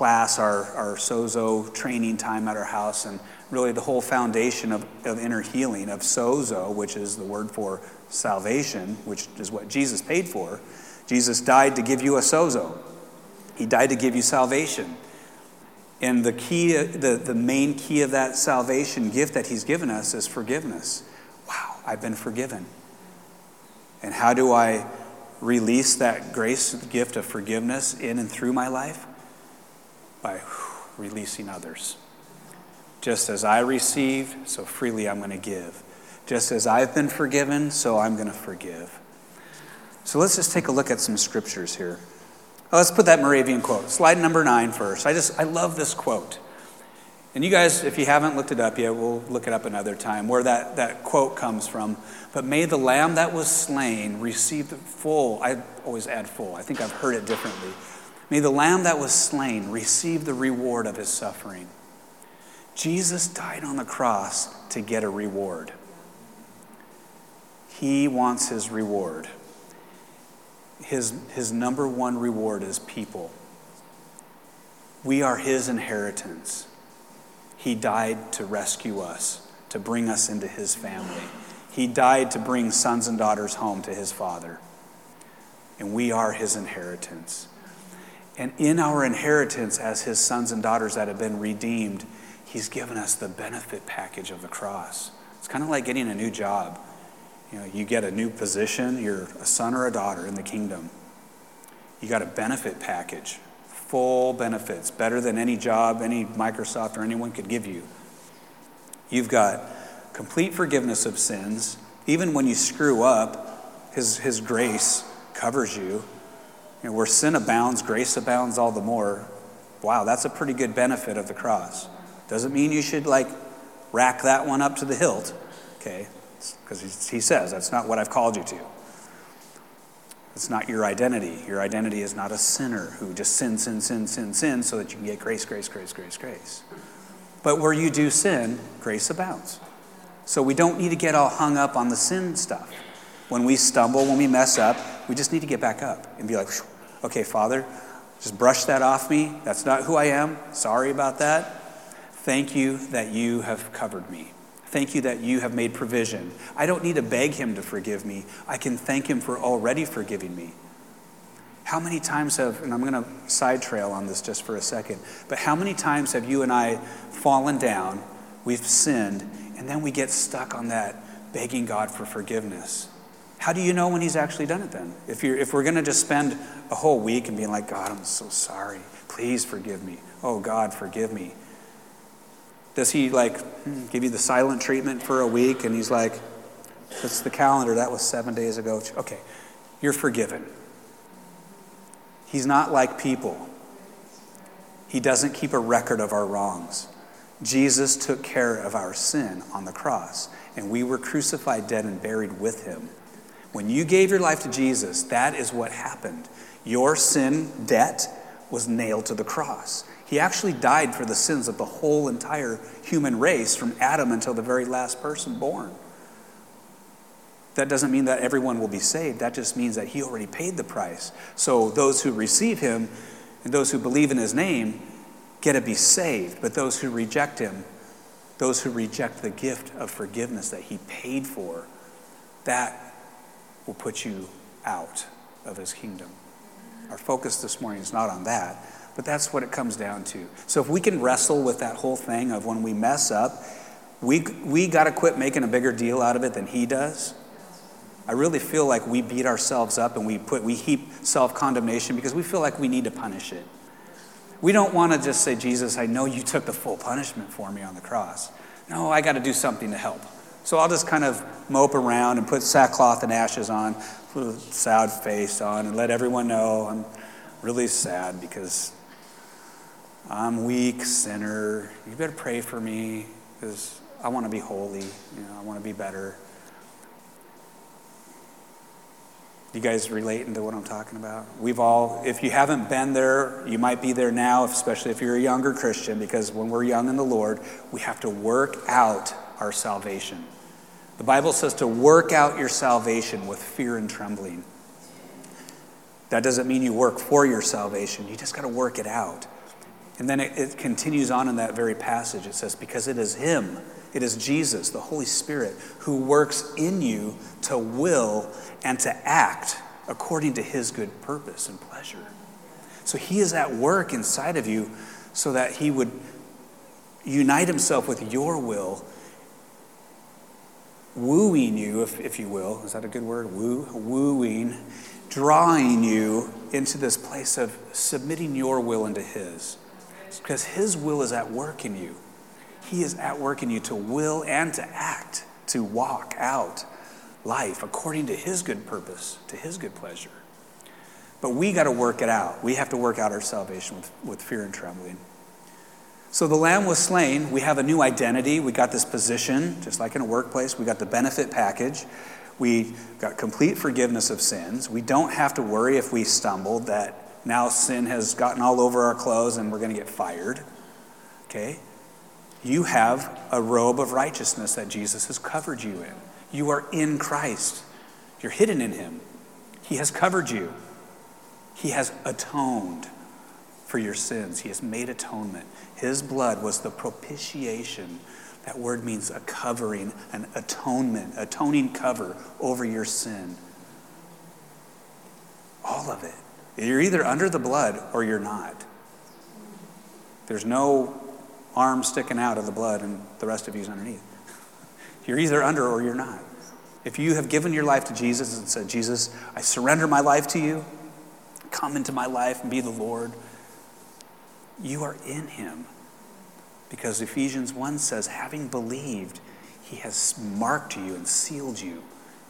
class, our, our sozo training time at our house, and really the whole foundation of, of inner healing, of sozo, which is the word for salvation, which is what Jesus paid for. Jesus died to give you a sozo, He died to give you salvation. And the key, the, the main key of that salvation gift that He's given us is forgiveness. Wow, I've been forgiven. And how do I release that grace, gift of forgiveness in and through my life? By releasing others. Just as I received, so freely I'm going to give. Just as I've been forgiven, so I'm going to forgive. So let's just take a look at some scriptures here. Let's put that Moravian quote. Slide number nine first. I just, I love this quote. And you guys, if you haven't looked it up yet, we'll look it up another time where that, that quote comes from. But may the lamb that was slain receive the full, I always add full, I think I've heard it differently. May the lamb that was slain receive the reward of his suffering. Jesus died on the cross to get a reward. He wants his reward. His, his number one reward is people. We are his inheritance. He died to rescue us, to bring us into his family. He died to bring sons and daughters home to his father. And we are his inheritance. And in our inheritance, as his sons and daughters that have been redeemed, he's given us the benefit package of the cross. It's kind of like getting a new job. You know, you get a new position, you're a son or a daughter in the kingdom. You got a benefit package full benefits, better than any job any Microsoft or anyone could give you. You've got complete forgiveness of sins. Even when you screw up, His, his grace covers you. You know, where sin abounds, grace abounds all the more. Wow, that's a pretty good benefit of the cross. Doesn't mean you should like rack that one up to the hilt, okay? Because he says that's not what I've called you to. It's not your identity. Your identity is not a sinner who just sin, sin, sin, sin, sin so that you can get grace, grace, grace, grace, grace. But where you do sin, grace abounds. So we don't need to get all hung up on the sin stuff. When we stumble, when we mess up, we just need to get back up and be like, okay, Father, just brush that off me. That's not who I am. Sorry about that. Thank you that you have covered me. Thank you that you have made provision. I don't need to beg him to forgive me. I can thank him for already forgiving me. How many times have, and I'm going to side trail on this just for a second, but how many times have you and I fallen down, we've sinned, and then we get stuck on that begging God for forgiveness? How do you know when he's actually done it then? If, you're, if we're going to just spend a whole week and being like, God, I'm so sorry. Please forgive me. Oh, God, forgive me. Does he like hmm, give you the silent treatment for a week and he's like, it's the calendar, that was seven days ago. Okay, you're forgiven. He's not like people. He doesn't keep a record of our wrongs. Jesus took care of our sin on the cross, and we were crucified, dead, and buried with him. When you gave your life to Jesus, that is what happened. Your sin debt was nailed to the cross. He actually died for the sins of the whole entire human race from Adam until the very last person born. That doesn't mean that everyone will be saved. That just means that he already paid the price. So those who receive him and those who believe in his name get to be saved. But those who reject him, those who reject the gift of forgiveness that he paid for, that will put you out of his kingdom. Our focus this morning is not on that. But that's what it comes down to. So if we can wrestle with that whole thing of when we mess up, we, we got to quit making a bigger deal out of it than he does. I really feel like we beat ourselves up and we put we heap self-condemnation because we feel like we need to punish it. We don't want to just say, Jesus, I know you took the full punishment for me on the cross. No, I got to do something to help. So I'll just kind of mope around and put sackcloth and ashes on, put a sad face on, and let everyone know I'm really sad because I'm weak, sinner. You better pray for me because I want to be holy. You know, I want to be better. You guys relating to what I'm talking about? We've all, if you haven't been there, you might be there now, especially if you're a younger Christian, because when we're young in the Lord, we have to work out our salvation. The Bible says to work out your salvation with fear and trembling. That doesn't mean you work for your salvation, you just got to work it out. And then it, it, continues on in that very passage. It says, Because it is Him, it is Jesus, the Holy Spirit, who works in you to will and to act according to His good purpose and pleasure. So He is at work inside of you so that He would unite Himself with your will wooing you, if, if you will. Is that a good word? Woo, wooing, drawing you into this place of submitting your will into His. Because His will is at work in you. He is at work in you to will and to act, to walk out life according to His good purpose, to His good pleasure. But we got to work it out. We have to work out our salvation with, with fear and trembling. So the lamb was slain. We have a new identity. We got this position, just like in a workplace. We got the benefit package. We got complete forgiveness of sins. We don't have to worry if we stumbled that now sin has gotten all over our clothes and we're going to get fired. Okay? You have a robe of righteousness that Jesus has covered you in. You are in Christ. You're hidden in Him. He has covered you. He has atoned for your sins. He has made atonement. His blood was the propitiation. That word means a covering, an atonement, atoning cover over your sin. All of it. You're either under the blood or you're not. There's no arm sticking out of the blood and the rest of you's underneath. You're either under or you're not. If you have given your life to Jesus and said, Jesus, I surrender my life to you, come into my life and be the Lord, you are in him. Because Ephesians 1 says, having believed, he has marked you and sealed you.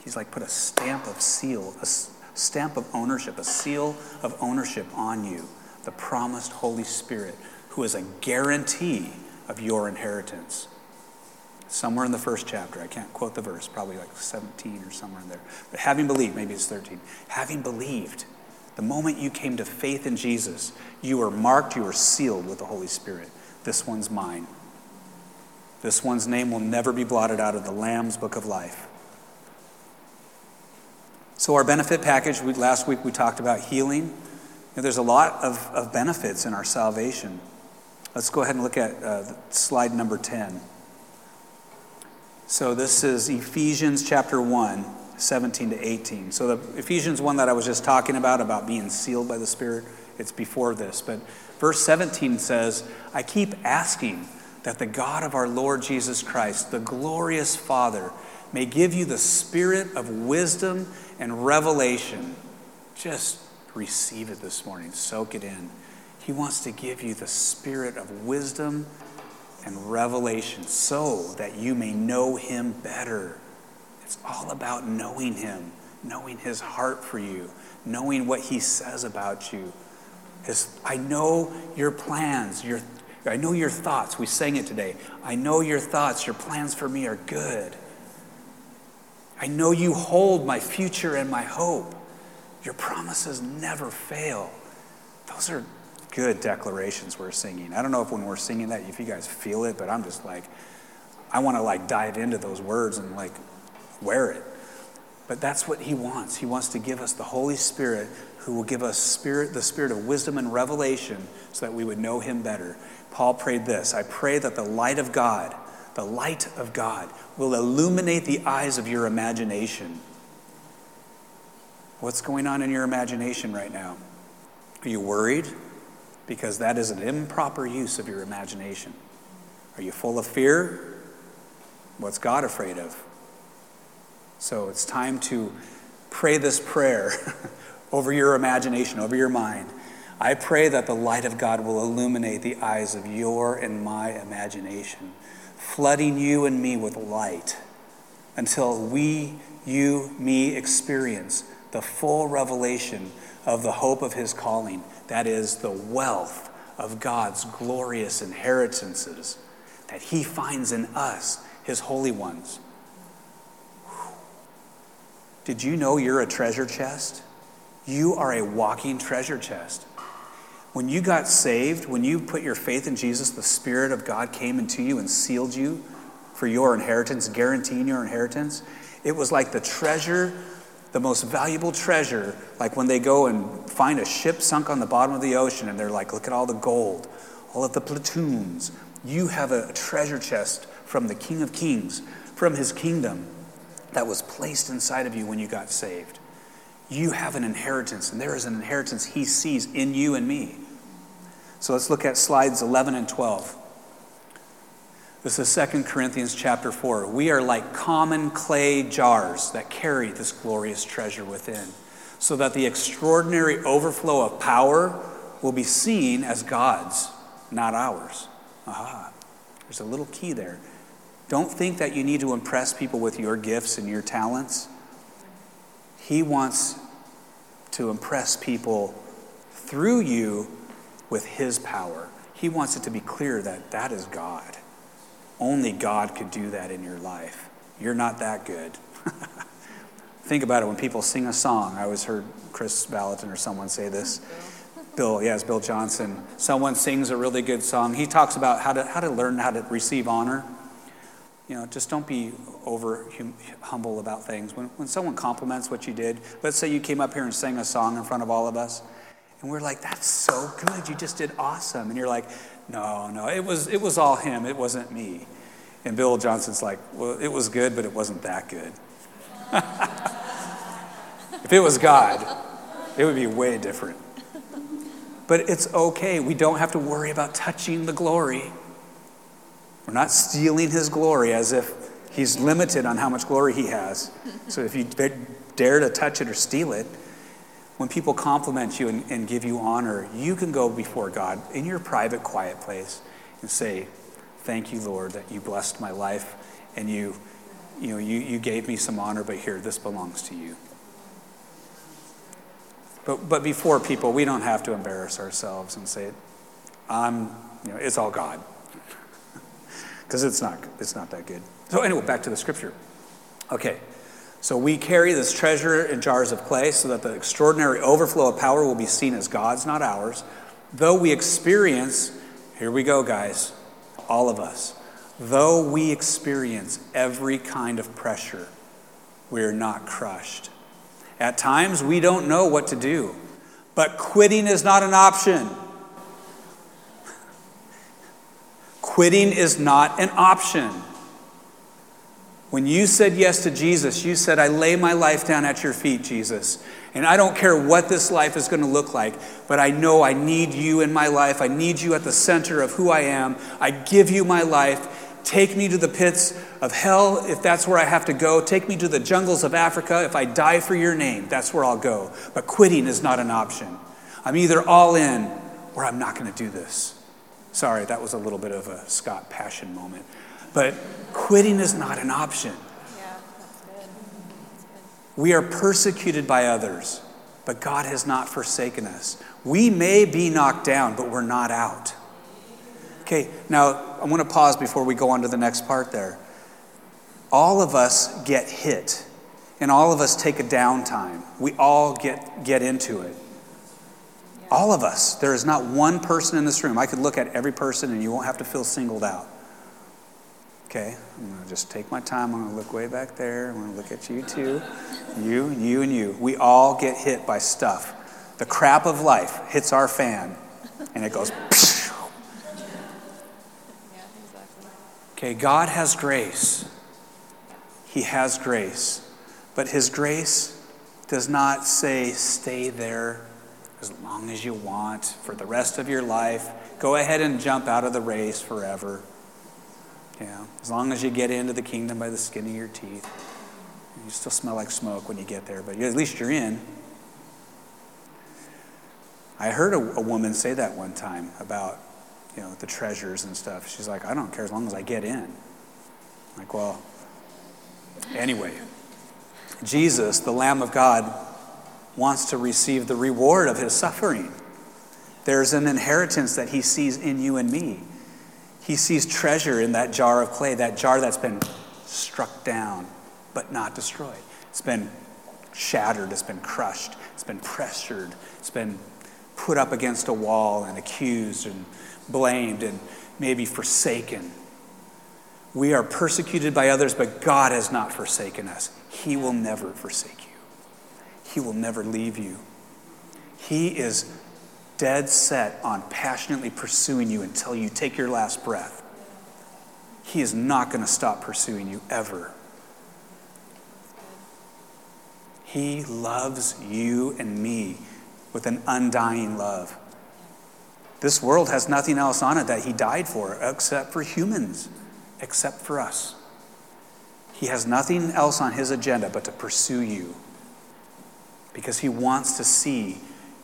He's like put a stamp of seal, a stamp of ownership, a seal of ownership on you, the promised Holy Spirit, who is a guarantee of your inheritance. Somewhere in the first chapter, I can't quote the verse, probably like 17 or somewhere in there. But having believed, maybe it's 13, having believed, the moment you came to faith in Jesus, you were marked, you were sealed with the Holy Spirit. This one's mine. This one's name will never be blotted out of the Lamb's book of life. So, our benefit package, we, last week we talked about healing. You know, there's a lot of, of benefits in our salvation. Let's go ahead and look at uh, slide number 10. So, this is Ephesians chapter 1. 17 to 18. So the Ephesians 1 that I was just talking about, about being sealed by the Spirit, it's before this. But verse 17 says, I keep asking that the God of our Lord Jesus Christ, the glorious Father, may give you the spirit of wisdom and revelation. Just receive it this morning, soak it in. He wants to give you the spirit of wisdom and revelation so that you may know him better. It's all about knowing Him, knowing His heart for you, knowing what He says about you. His, I know your plans, your, I know your thoughts. We sang it today. I know your thoughts, your plans for me are good. I know you hold my future and my hope. Your promises never fail. Those are good declarations we're singing. I don't know if when we're singing that, if you guys feel it, but I'm just like, I want to like dive into those words and like wear it. But that's what he wants. He wants to give us the Holy Spirit who will give us spirit the spirit of wisdom and revelation so that we would know him better. Paul prayed this, I pray that the light of God, the light of God will illuminate the eyes of your imagination. What's going on in your imagination right now? Are you worried? Because that is an improper use of your imagination. Are you full of fear? What's God afraid of? So it's time to pray this prayer over your imagination, over your mind. I pray that the light of God will illuminate the eyes of your and my imagination, flooding you and me with light until we, you, me experience the full revelation of the hope of his calling. That is the wealth of God's glorious inheritances that he finds in us, his holy ones. Did you know you're a treasure chest? You are a walking treasure chest. When you got saved, when you put your faith in Jesus, the Spirit of God came into you and sealed you for your inheritance, guaranteeing your inheritance. It was like the treasure, the most valuable treasure, like when they go and find a ship sunk on the bottom of the ocean and they're like, look at all the gold, all of the platoons. You have a treasure chest from the King of Kings, from his kingdom that was placed inside of you when you got saved. You have an inheritance, and there is an inheritance he sees in you and me. So let's look at slides 11 and 12. This is 2 Corinthians chapter 4. We are like common clay jars that carry this glorious treasure within, so that the extraordinary overflow of power will be seen as God's, not ours. Aha. There's a little key there. Don't think that you need to impress people with your gifts and your talents. He wants to impress people through you with His power. He wants it to be clear that that is God. Only God could do that in your life. You're not that good. Think about it when people sing a song. I always heard Kris Vallotton or someone say this. Bill, yes, Bill Johnson. Someone sings a really good song. He talks about how to, how to learn how to receive honor. You know, just don't be over hum, humble about things. When, when someone compliments what you did, let's say you came up here and sang a song in front of all of us, and we're like, that's so good. You just did awesome. And you're like, no, no, it was, it was all him. It wasn't me. And Bill Johnson's like, well, it was good, but it wasn't that good. if it was God, it would be way different. But it's okay. We don't have to worry about touching the glory. We're not stealing his glory as if he's limited on how much glory he has. So if you dare to touch it or steal it, when people compliment you and, and give you honor, you can go before God in your private, quiet place and say, Thank you, Lord, that you blessed my life and you, you, know, you, you gave me some honor, but here, this belongs to you. But, but before people, we don't have to embarrass ourselves and say, I'm, you know, it's all God. Because it's not, it's not that good. So, anyway, back to the scripture. Okay. So we carry this treasure in jars of clay so that the extraordinary overflow of power will be seen as God's, not ours. Though we experience, here we go, guys, all of us, though we experience every kind of pressure, we're not crushed. At times, we don't know what to do, but quitting is not an option. Quitting is not an option. When you said yes to Jesus, you said, I lay my life down at your feet, Jesus. And I don't care what this life is going to look like, but I know I need you in my life. I need you at the center of who I am. I give you my life. Take me to the pits of hell if that's where I have to go. Take me to the jungles of Africa. If I die for your name, that's where I'll go. But quitting is not an option. I'm either all in or I'm not going to do this. Sorry, that was a little bit of a Scott passion moment. But quitting is not an option. Yeah, that's good. We are persecuted by others, but God has not forsaken us. We may be knocked down, but we're not out. Okay, now I want to pause before we go on to the next part there. All of us get hit, and all of us take a downtime. We all get, get into it. All of us. There is not one person in this room. I could look at every person, and you won't have to feel singled out. Okay, I'm going to just take my time. I'm going to look way back there. I'm going to look at you too. You, you, and you. We all get hit by stuff. The crap of life hits our fan, and it goes. Okay, God has grace. He has grace. But His grace does not say, stay there as long as you want for the rest of your life. Go ahead and jump out of the race forever. Yeah, as long as you get into the kingdom by the skin of your teeth. You still smell like smoke when you get there, but at least you're in. I heard a, a woman say that one time about, you know, the treasures and stuff. She's like, I don't care as long as I get in. I'm like, well, anyway, Jesus, the Lamb of God, wants to receive the reward of his suffering. There's an inheritance that he sees in you and me. He sees treasure in that jar of clay, that jar that's been struck down but not destroyed. It's been shattered, it's been crushed, it's been pressured, it's been put up against a wall and accused and blamed and maybe forsaken. We are persecuted by others, but God has not forsaken us. He will never forsake you, He will never leave you. He is dead set on passionately pursuing you until you take your last breath. He is not going to stop pursuing you ever. He loves you and me with an undying love. This world has nothing else on it that He died for except for humans, except for us. He has nothing else on His agenda but to pursue you because He wants to see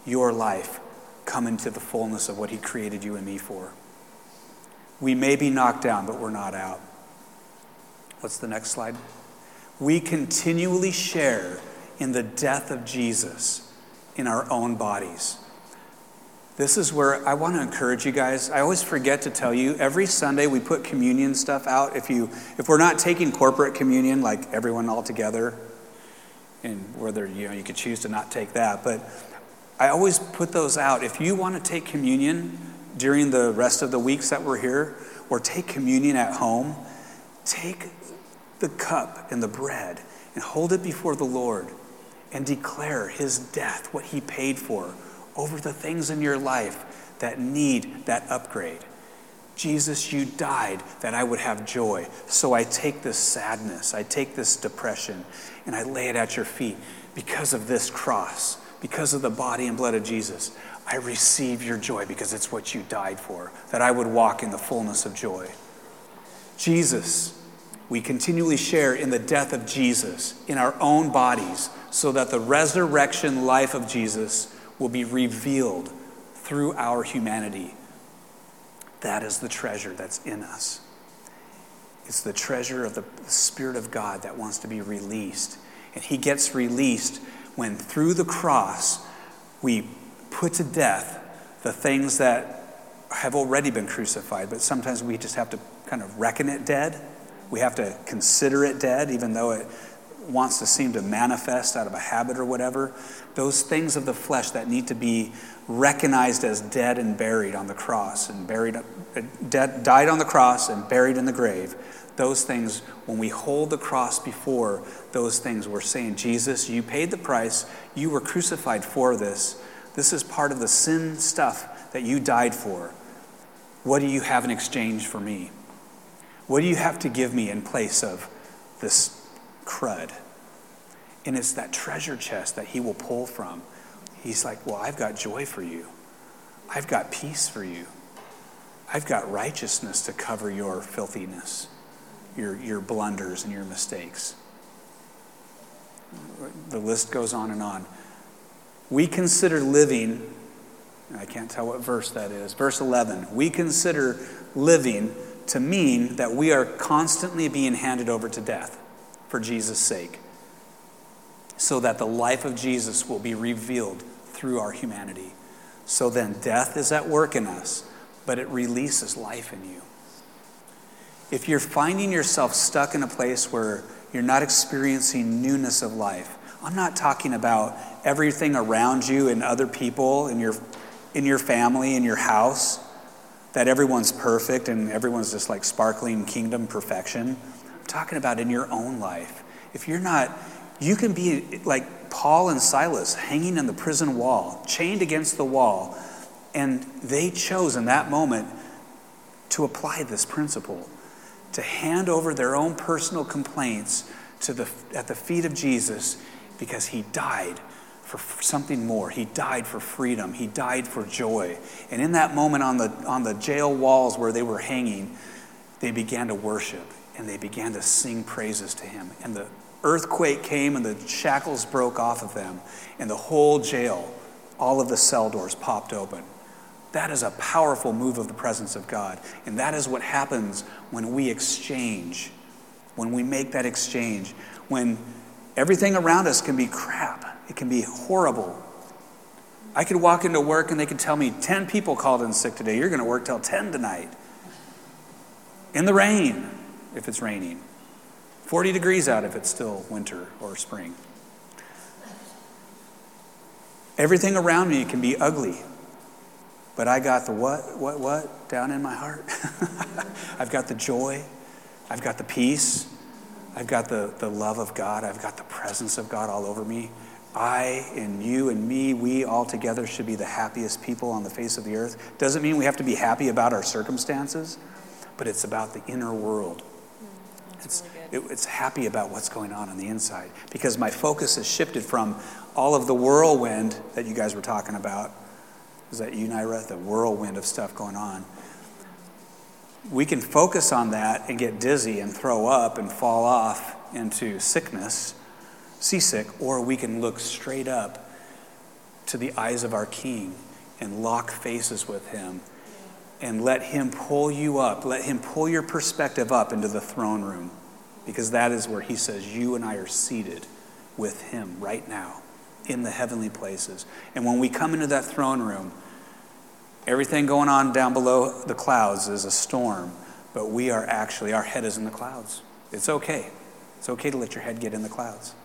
your life come into the fullness of what He created you and me for. We may be knocked down, but we're not out. What's the next slide? We continually share in the death of Jesus in our own bodies. This is where I want to encourage you guys. I always forget to tell you every Sunday we put communion stuff out. If you if we're not taking corporate communion like everyone all together, and whether you know you could choose to not take that, but I always put those out. If you want to take communion during the rest of the weeks that we're here, or take communion at home, take the cup and the bread and hold it before the Lord and declare his death, what he paid for, over the things in your life that need that upgrade. Jesus, you died that I would have joy. So I take this sadness, I take this depression, and I lay it at your feet because of this cross, because of the body and blood of Jesus. I receive your joy because it's what you died for, that I would walk in the fullness of joy. Jesus, we continually share in the death of Jesus in our own bodies so that the resurrection life of Jesus will be revealed through our humanity. That is the treasure that's in us. It's the treasure of the Spirit of God that wants to be released. And He gets released when, through the cross, we put to death the things that have already been crucified, but sometimes we just have to kind of reckon it dead. We have to consider it dead, even though it wants to seem to manifest out of a habit or whatever, those things of the flesh that need to be recognized as dead and buried on the cross and buried, uh, dead, died on the cross and buried in the grave, those things, when we hold the cross before those things, we're saying, Jesus, you paid the price, you were crucified for this. This is part of the sin stuff that you died for. What do you have in exchange for me? What do you have to give me in place of this crud. And it's that treasure chest that he will pull from. He's like, Well, I've got joy for you. I've got peace for you. I've got righteousness to cover your filthiness, your, your blunders, and your mistakes. The list goes on and on. We consider living, I can't tell what verse that is, verse 11. We consider living to mean that we are constantly being handed over to death for Jesus' sake, so that the life of Jesus will be revealed through our humanity. So then, death is at work in us, but it releases life in you. If you're finding yourself stuck in a place where you're not experiencing newness of life, I'm not talking about everything around you and other people in your, in your family, in your house, that everyone's perfect and everyone's just like sparkling kingdom perfection I'm talking about in your own life. If you're not, you can be like Paul and Silas hanging in the prison wall, chained against the wall, and they chose in that moment to apply this principle, to hand over their own personal complaints to the, at the feet of Jesus because he died for something more. He died for freedom. He died for joy. And in that moment on the, on the jail walls where they were hanging, they began to worship and they began to sing praises to him. And the earthquake came and the shackles broke off of them, and the whole jail, all of the cell doors popped open. That is a powerful move of the presence of God. And that is what happens when we exchange, when we make that exchange, when everything around us can be crap, it can be horrible. I could walk into work and they could tell me 10 people called in sick today. You're going to work till 10 tonight. In the rain if it's raining, 40 degrees out if it's still winter or spring. Everything around me can be ugly, but I got the what, what, what down in my heart. I've got the joy. I've got the peace. I've got the, the love of God. I've got the presence of God all over me. I and you and me, we all together should be the happiest people on the face of the earth. Doesn't mean we have to be happy about our circumstances, but it's about the inner world. It's, it, it's happy about what's going on on the inside because my focus has shifted from all of the whirlwind that you guys were talking about. Is that you, Naira? The whirlwind of stuff going on. We can focus on that and get dizzy and throw up and fall off into sickness, seasick, or we can look straight up to the eyes of our King and lock faces with Him and let Him pull you up. Let Him pull your perspective up into the throne room because that is where He says, You and I are seated with Him right now in the heavenly places. And when we come into that throne room, everything going on down below the clouds is a storm, but we are actually, our head is in the clouds. It's okay. It's okay to let your head get in the clouds.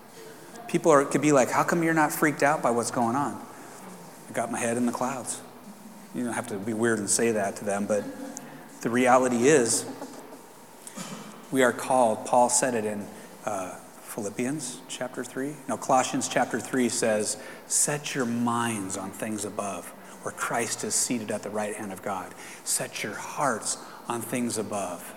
People are, could be like, How come you're not freaked out by what's going on? I got my head in the clouds. You don't have to be weird and say that to them, but the reality is, we are called, Paul said it in uh, Philippians chapter 3. No, Colossians chapter 3 says, Set your minds on things above, where Christ is seated at the right hand of God. Set your hearts on things above.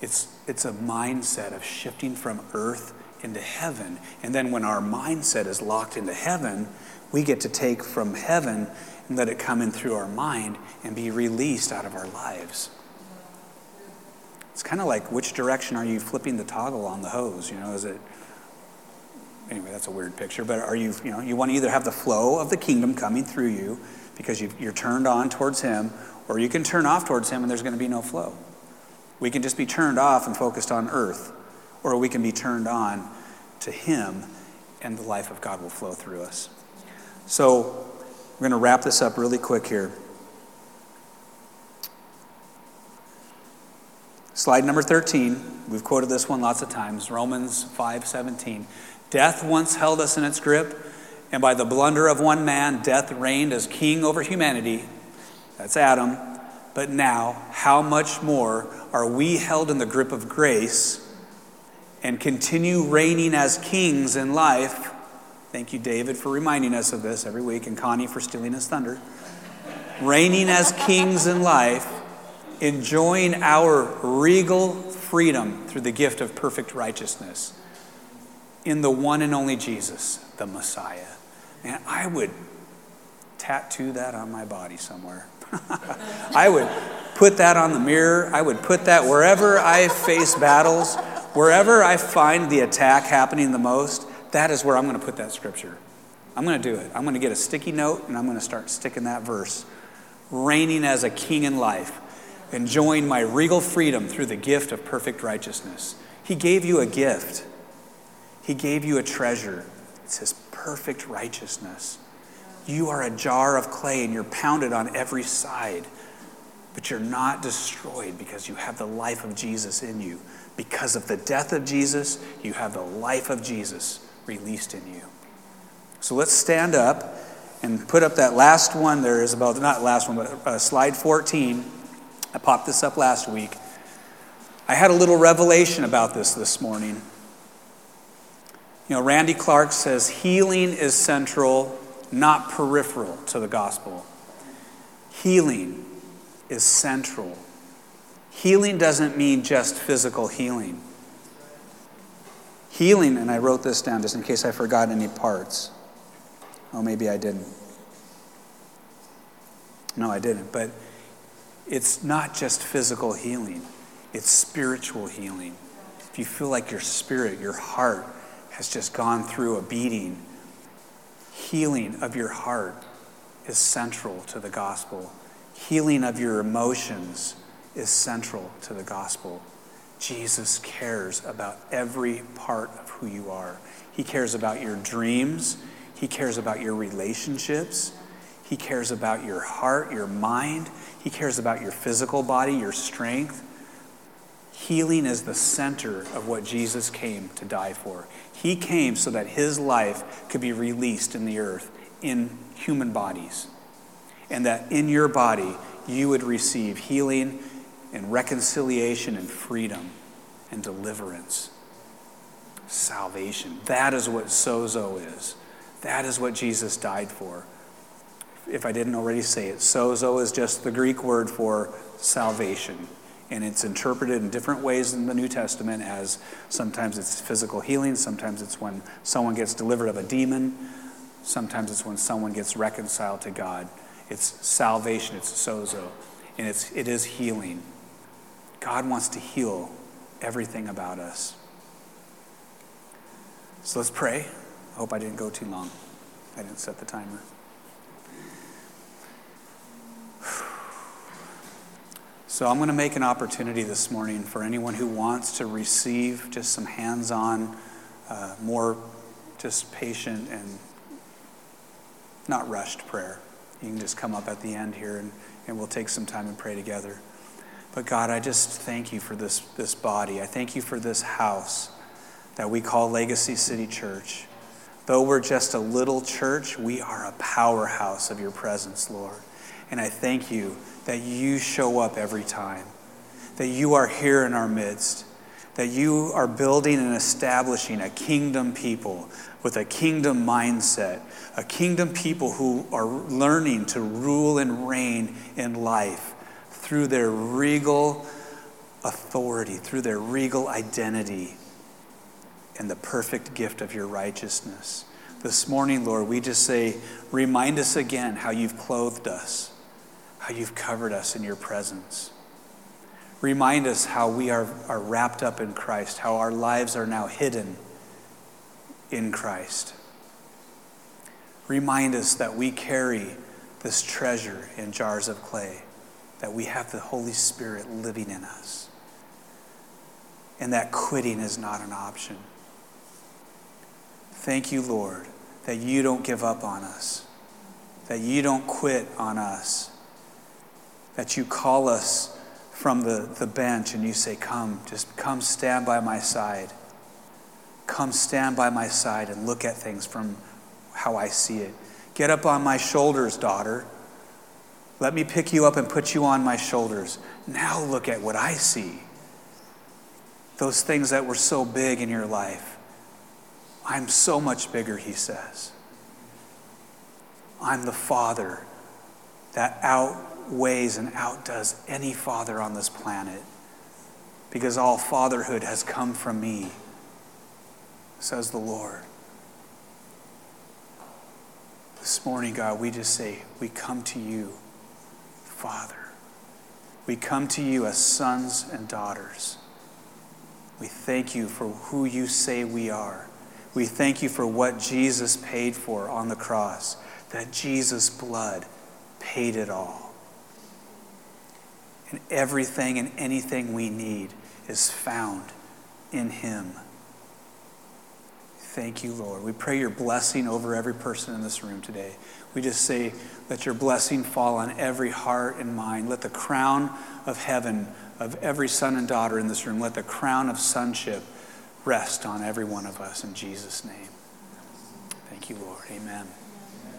It's, it's a mindset of shifting from earth into heaven. And then when our mindset is locked into heaven, we get to take from heaven and let it come in through our mind and be released out of our lives. It's kind of like which direction are you flipping the toggle on the hose? You know, is it anyway? That's a weird picture, but are you you know you want to either have the flow of the kingdom coming through you because you you're turned on towards Him, or you can turn off towards Him and there's going to be no flow. We can just be turned off and focused on earth, or we can be turned on to Him, and the life of God will flow through us. So we're going to wrap this up really quick here. Slide number 13. We've quoted this one lots of times. Romans 5:17. Death once held us in its grip, and by the blunder of one man, death reigned as king over humanity. That's Adam. But now, how much more are we held in the grip of grace and continue reigning as kings in life? Thank you, David, for reminding us of this every week, and Connie for stealing his thunder. reigning as kings in life enjoying our regal freedom through the gift of perfect righteousness in the one and only Jesus, the Messiah. And I would tattoo that on my body somewhere. I would put that on the mirror. I would put that wherever I face battles, wherever I find the attack happening the most, that is where I'm going to put that scripture. I'm going to do it. I'm going to get a sticky note and I'm going to start sticking that verse. Reigning as a king in life enjoying my regal freedom through the gift of perfect righteousness. He gave you a gift, He gave you a treasure. It's His perfect righteousness. You are a jar of clay and you're pounded on every side, but you're not destroyed because you have the life of Jesus in you. Because of the death of Jesus, you have the life of Jesus released in you. So let's stand up and put up that last one. There is about, not last one, but uh, slide 14. I popped this up last week. I had a little revelation about this this morning. You know, Randy Clark says healing is central, not peripheral to the gospel. Healing is central. Healing doesn't mean just physical healing. Healing, and I wrote this down just in case I forgot any parts. Oh, maybe I didn't. No, I didn't. But it's not just physical healing, it's spiritual healing. If you feel like your spirit, your heart has just gone through a beating, healing of your heart is central to the gospel. Healing of your emotions is central to the gospel. Jesus cares about every part of who you are. He cares about your dreams. He cares about your relationships. He cares about your heart, your mind. He cares about your physical body, your strength. Healing is the center of what Jesus came to die for. He came so that his life could be released in the earth in human bodies. And that in your body, you would receive healing and reconciliation and freedom and deliverance. Salvation. That is what sozo is. That is what Jesus died for. If I didn't already say it, sozo is just the Greek word for salvation. And it's interpreted in different ways in the New Testament as sometimes it's physical healing, sometimes it's when someone gets delivered of a demon, sometimes it's when someone gets reconciled to God. It's salvation, it's sozo, and it's, it is healing. God wants to heal everything about us. So let's pray. I hope I didn't go too long. I didn't set the timer. So I'm going to make an opportunity this morning for anyone who wants to receive just some hands on, uh, more just patient and not rushed prayer. You can just come up at the end here and, and we'll take some time and pray together. But God, I just thank you for this, this body. I thank you for this house that we call Legacy City Church. Though we're just a little church, we are a powerhouse of your presence, Lord. And I thank you that you show up every time, that you are here in our midst, that you are building and establishing a kingdom people with a kingdom mindset, a kingdom people who are learning to rule and reign in life through their regal authority, through their regal identity, and the perfect gift of your righteousness. This morning, Lord, we just say, remind us again how you've clothed us how you've covered us in your presence. Remind us how we are, are wrapped up in Christ, how our lives are now hidden in Christ. Remind us that we carry this treasure in jars of clay, that we have the Holy Spirit living in us, and that quitting is not an option. Thank you, Lord, that you don't give up on us, that you don't quit on us that you call us from the, the bench and you say, Come, just come stand by my side. Come stand by my side and look at things from how I see it. Get up on my shoulders, daughter. Let me pick you up and put you on my shoulders. Now look at what I see. Those things that were so big in your life. I'm so much bigger, he says. I'm the Father that out outweighs and outdoes any father on this planet because all fatherhood has come from me, says the Lord. This morning, God, we just say, we come to you, Father. We come to you as sons and daughters. We thank you for who you say we are. We thank you for what Jesus paid for on the cross, that Jesus' blood paid it all. And everything and anything we need is found in Him. Thank you, Lord. We pray your blessing over every person in this room today. We just say, let your blessing fall on every heart and mind. Let the crown of heaven of every son and daughter in this room, let the crown of sonship rest on every one of us in Jesus' name. Thank you, Lord. Amen.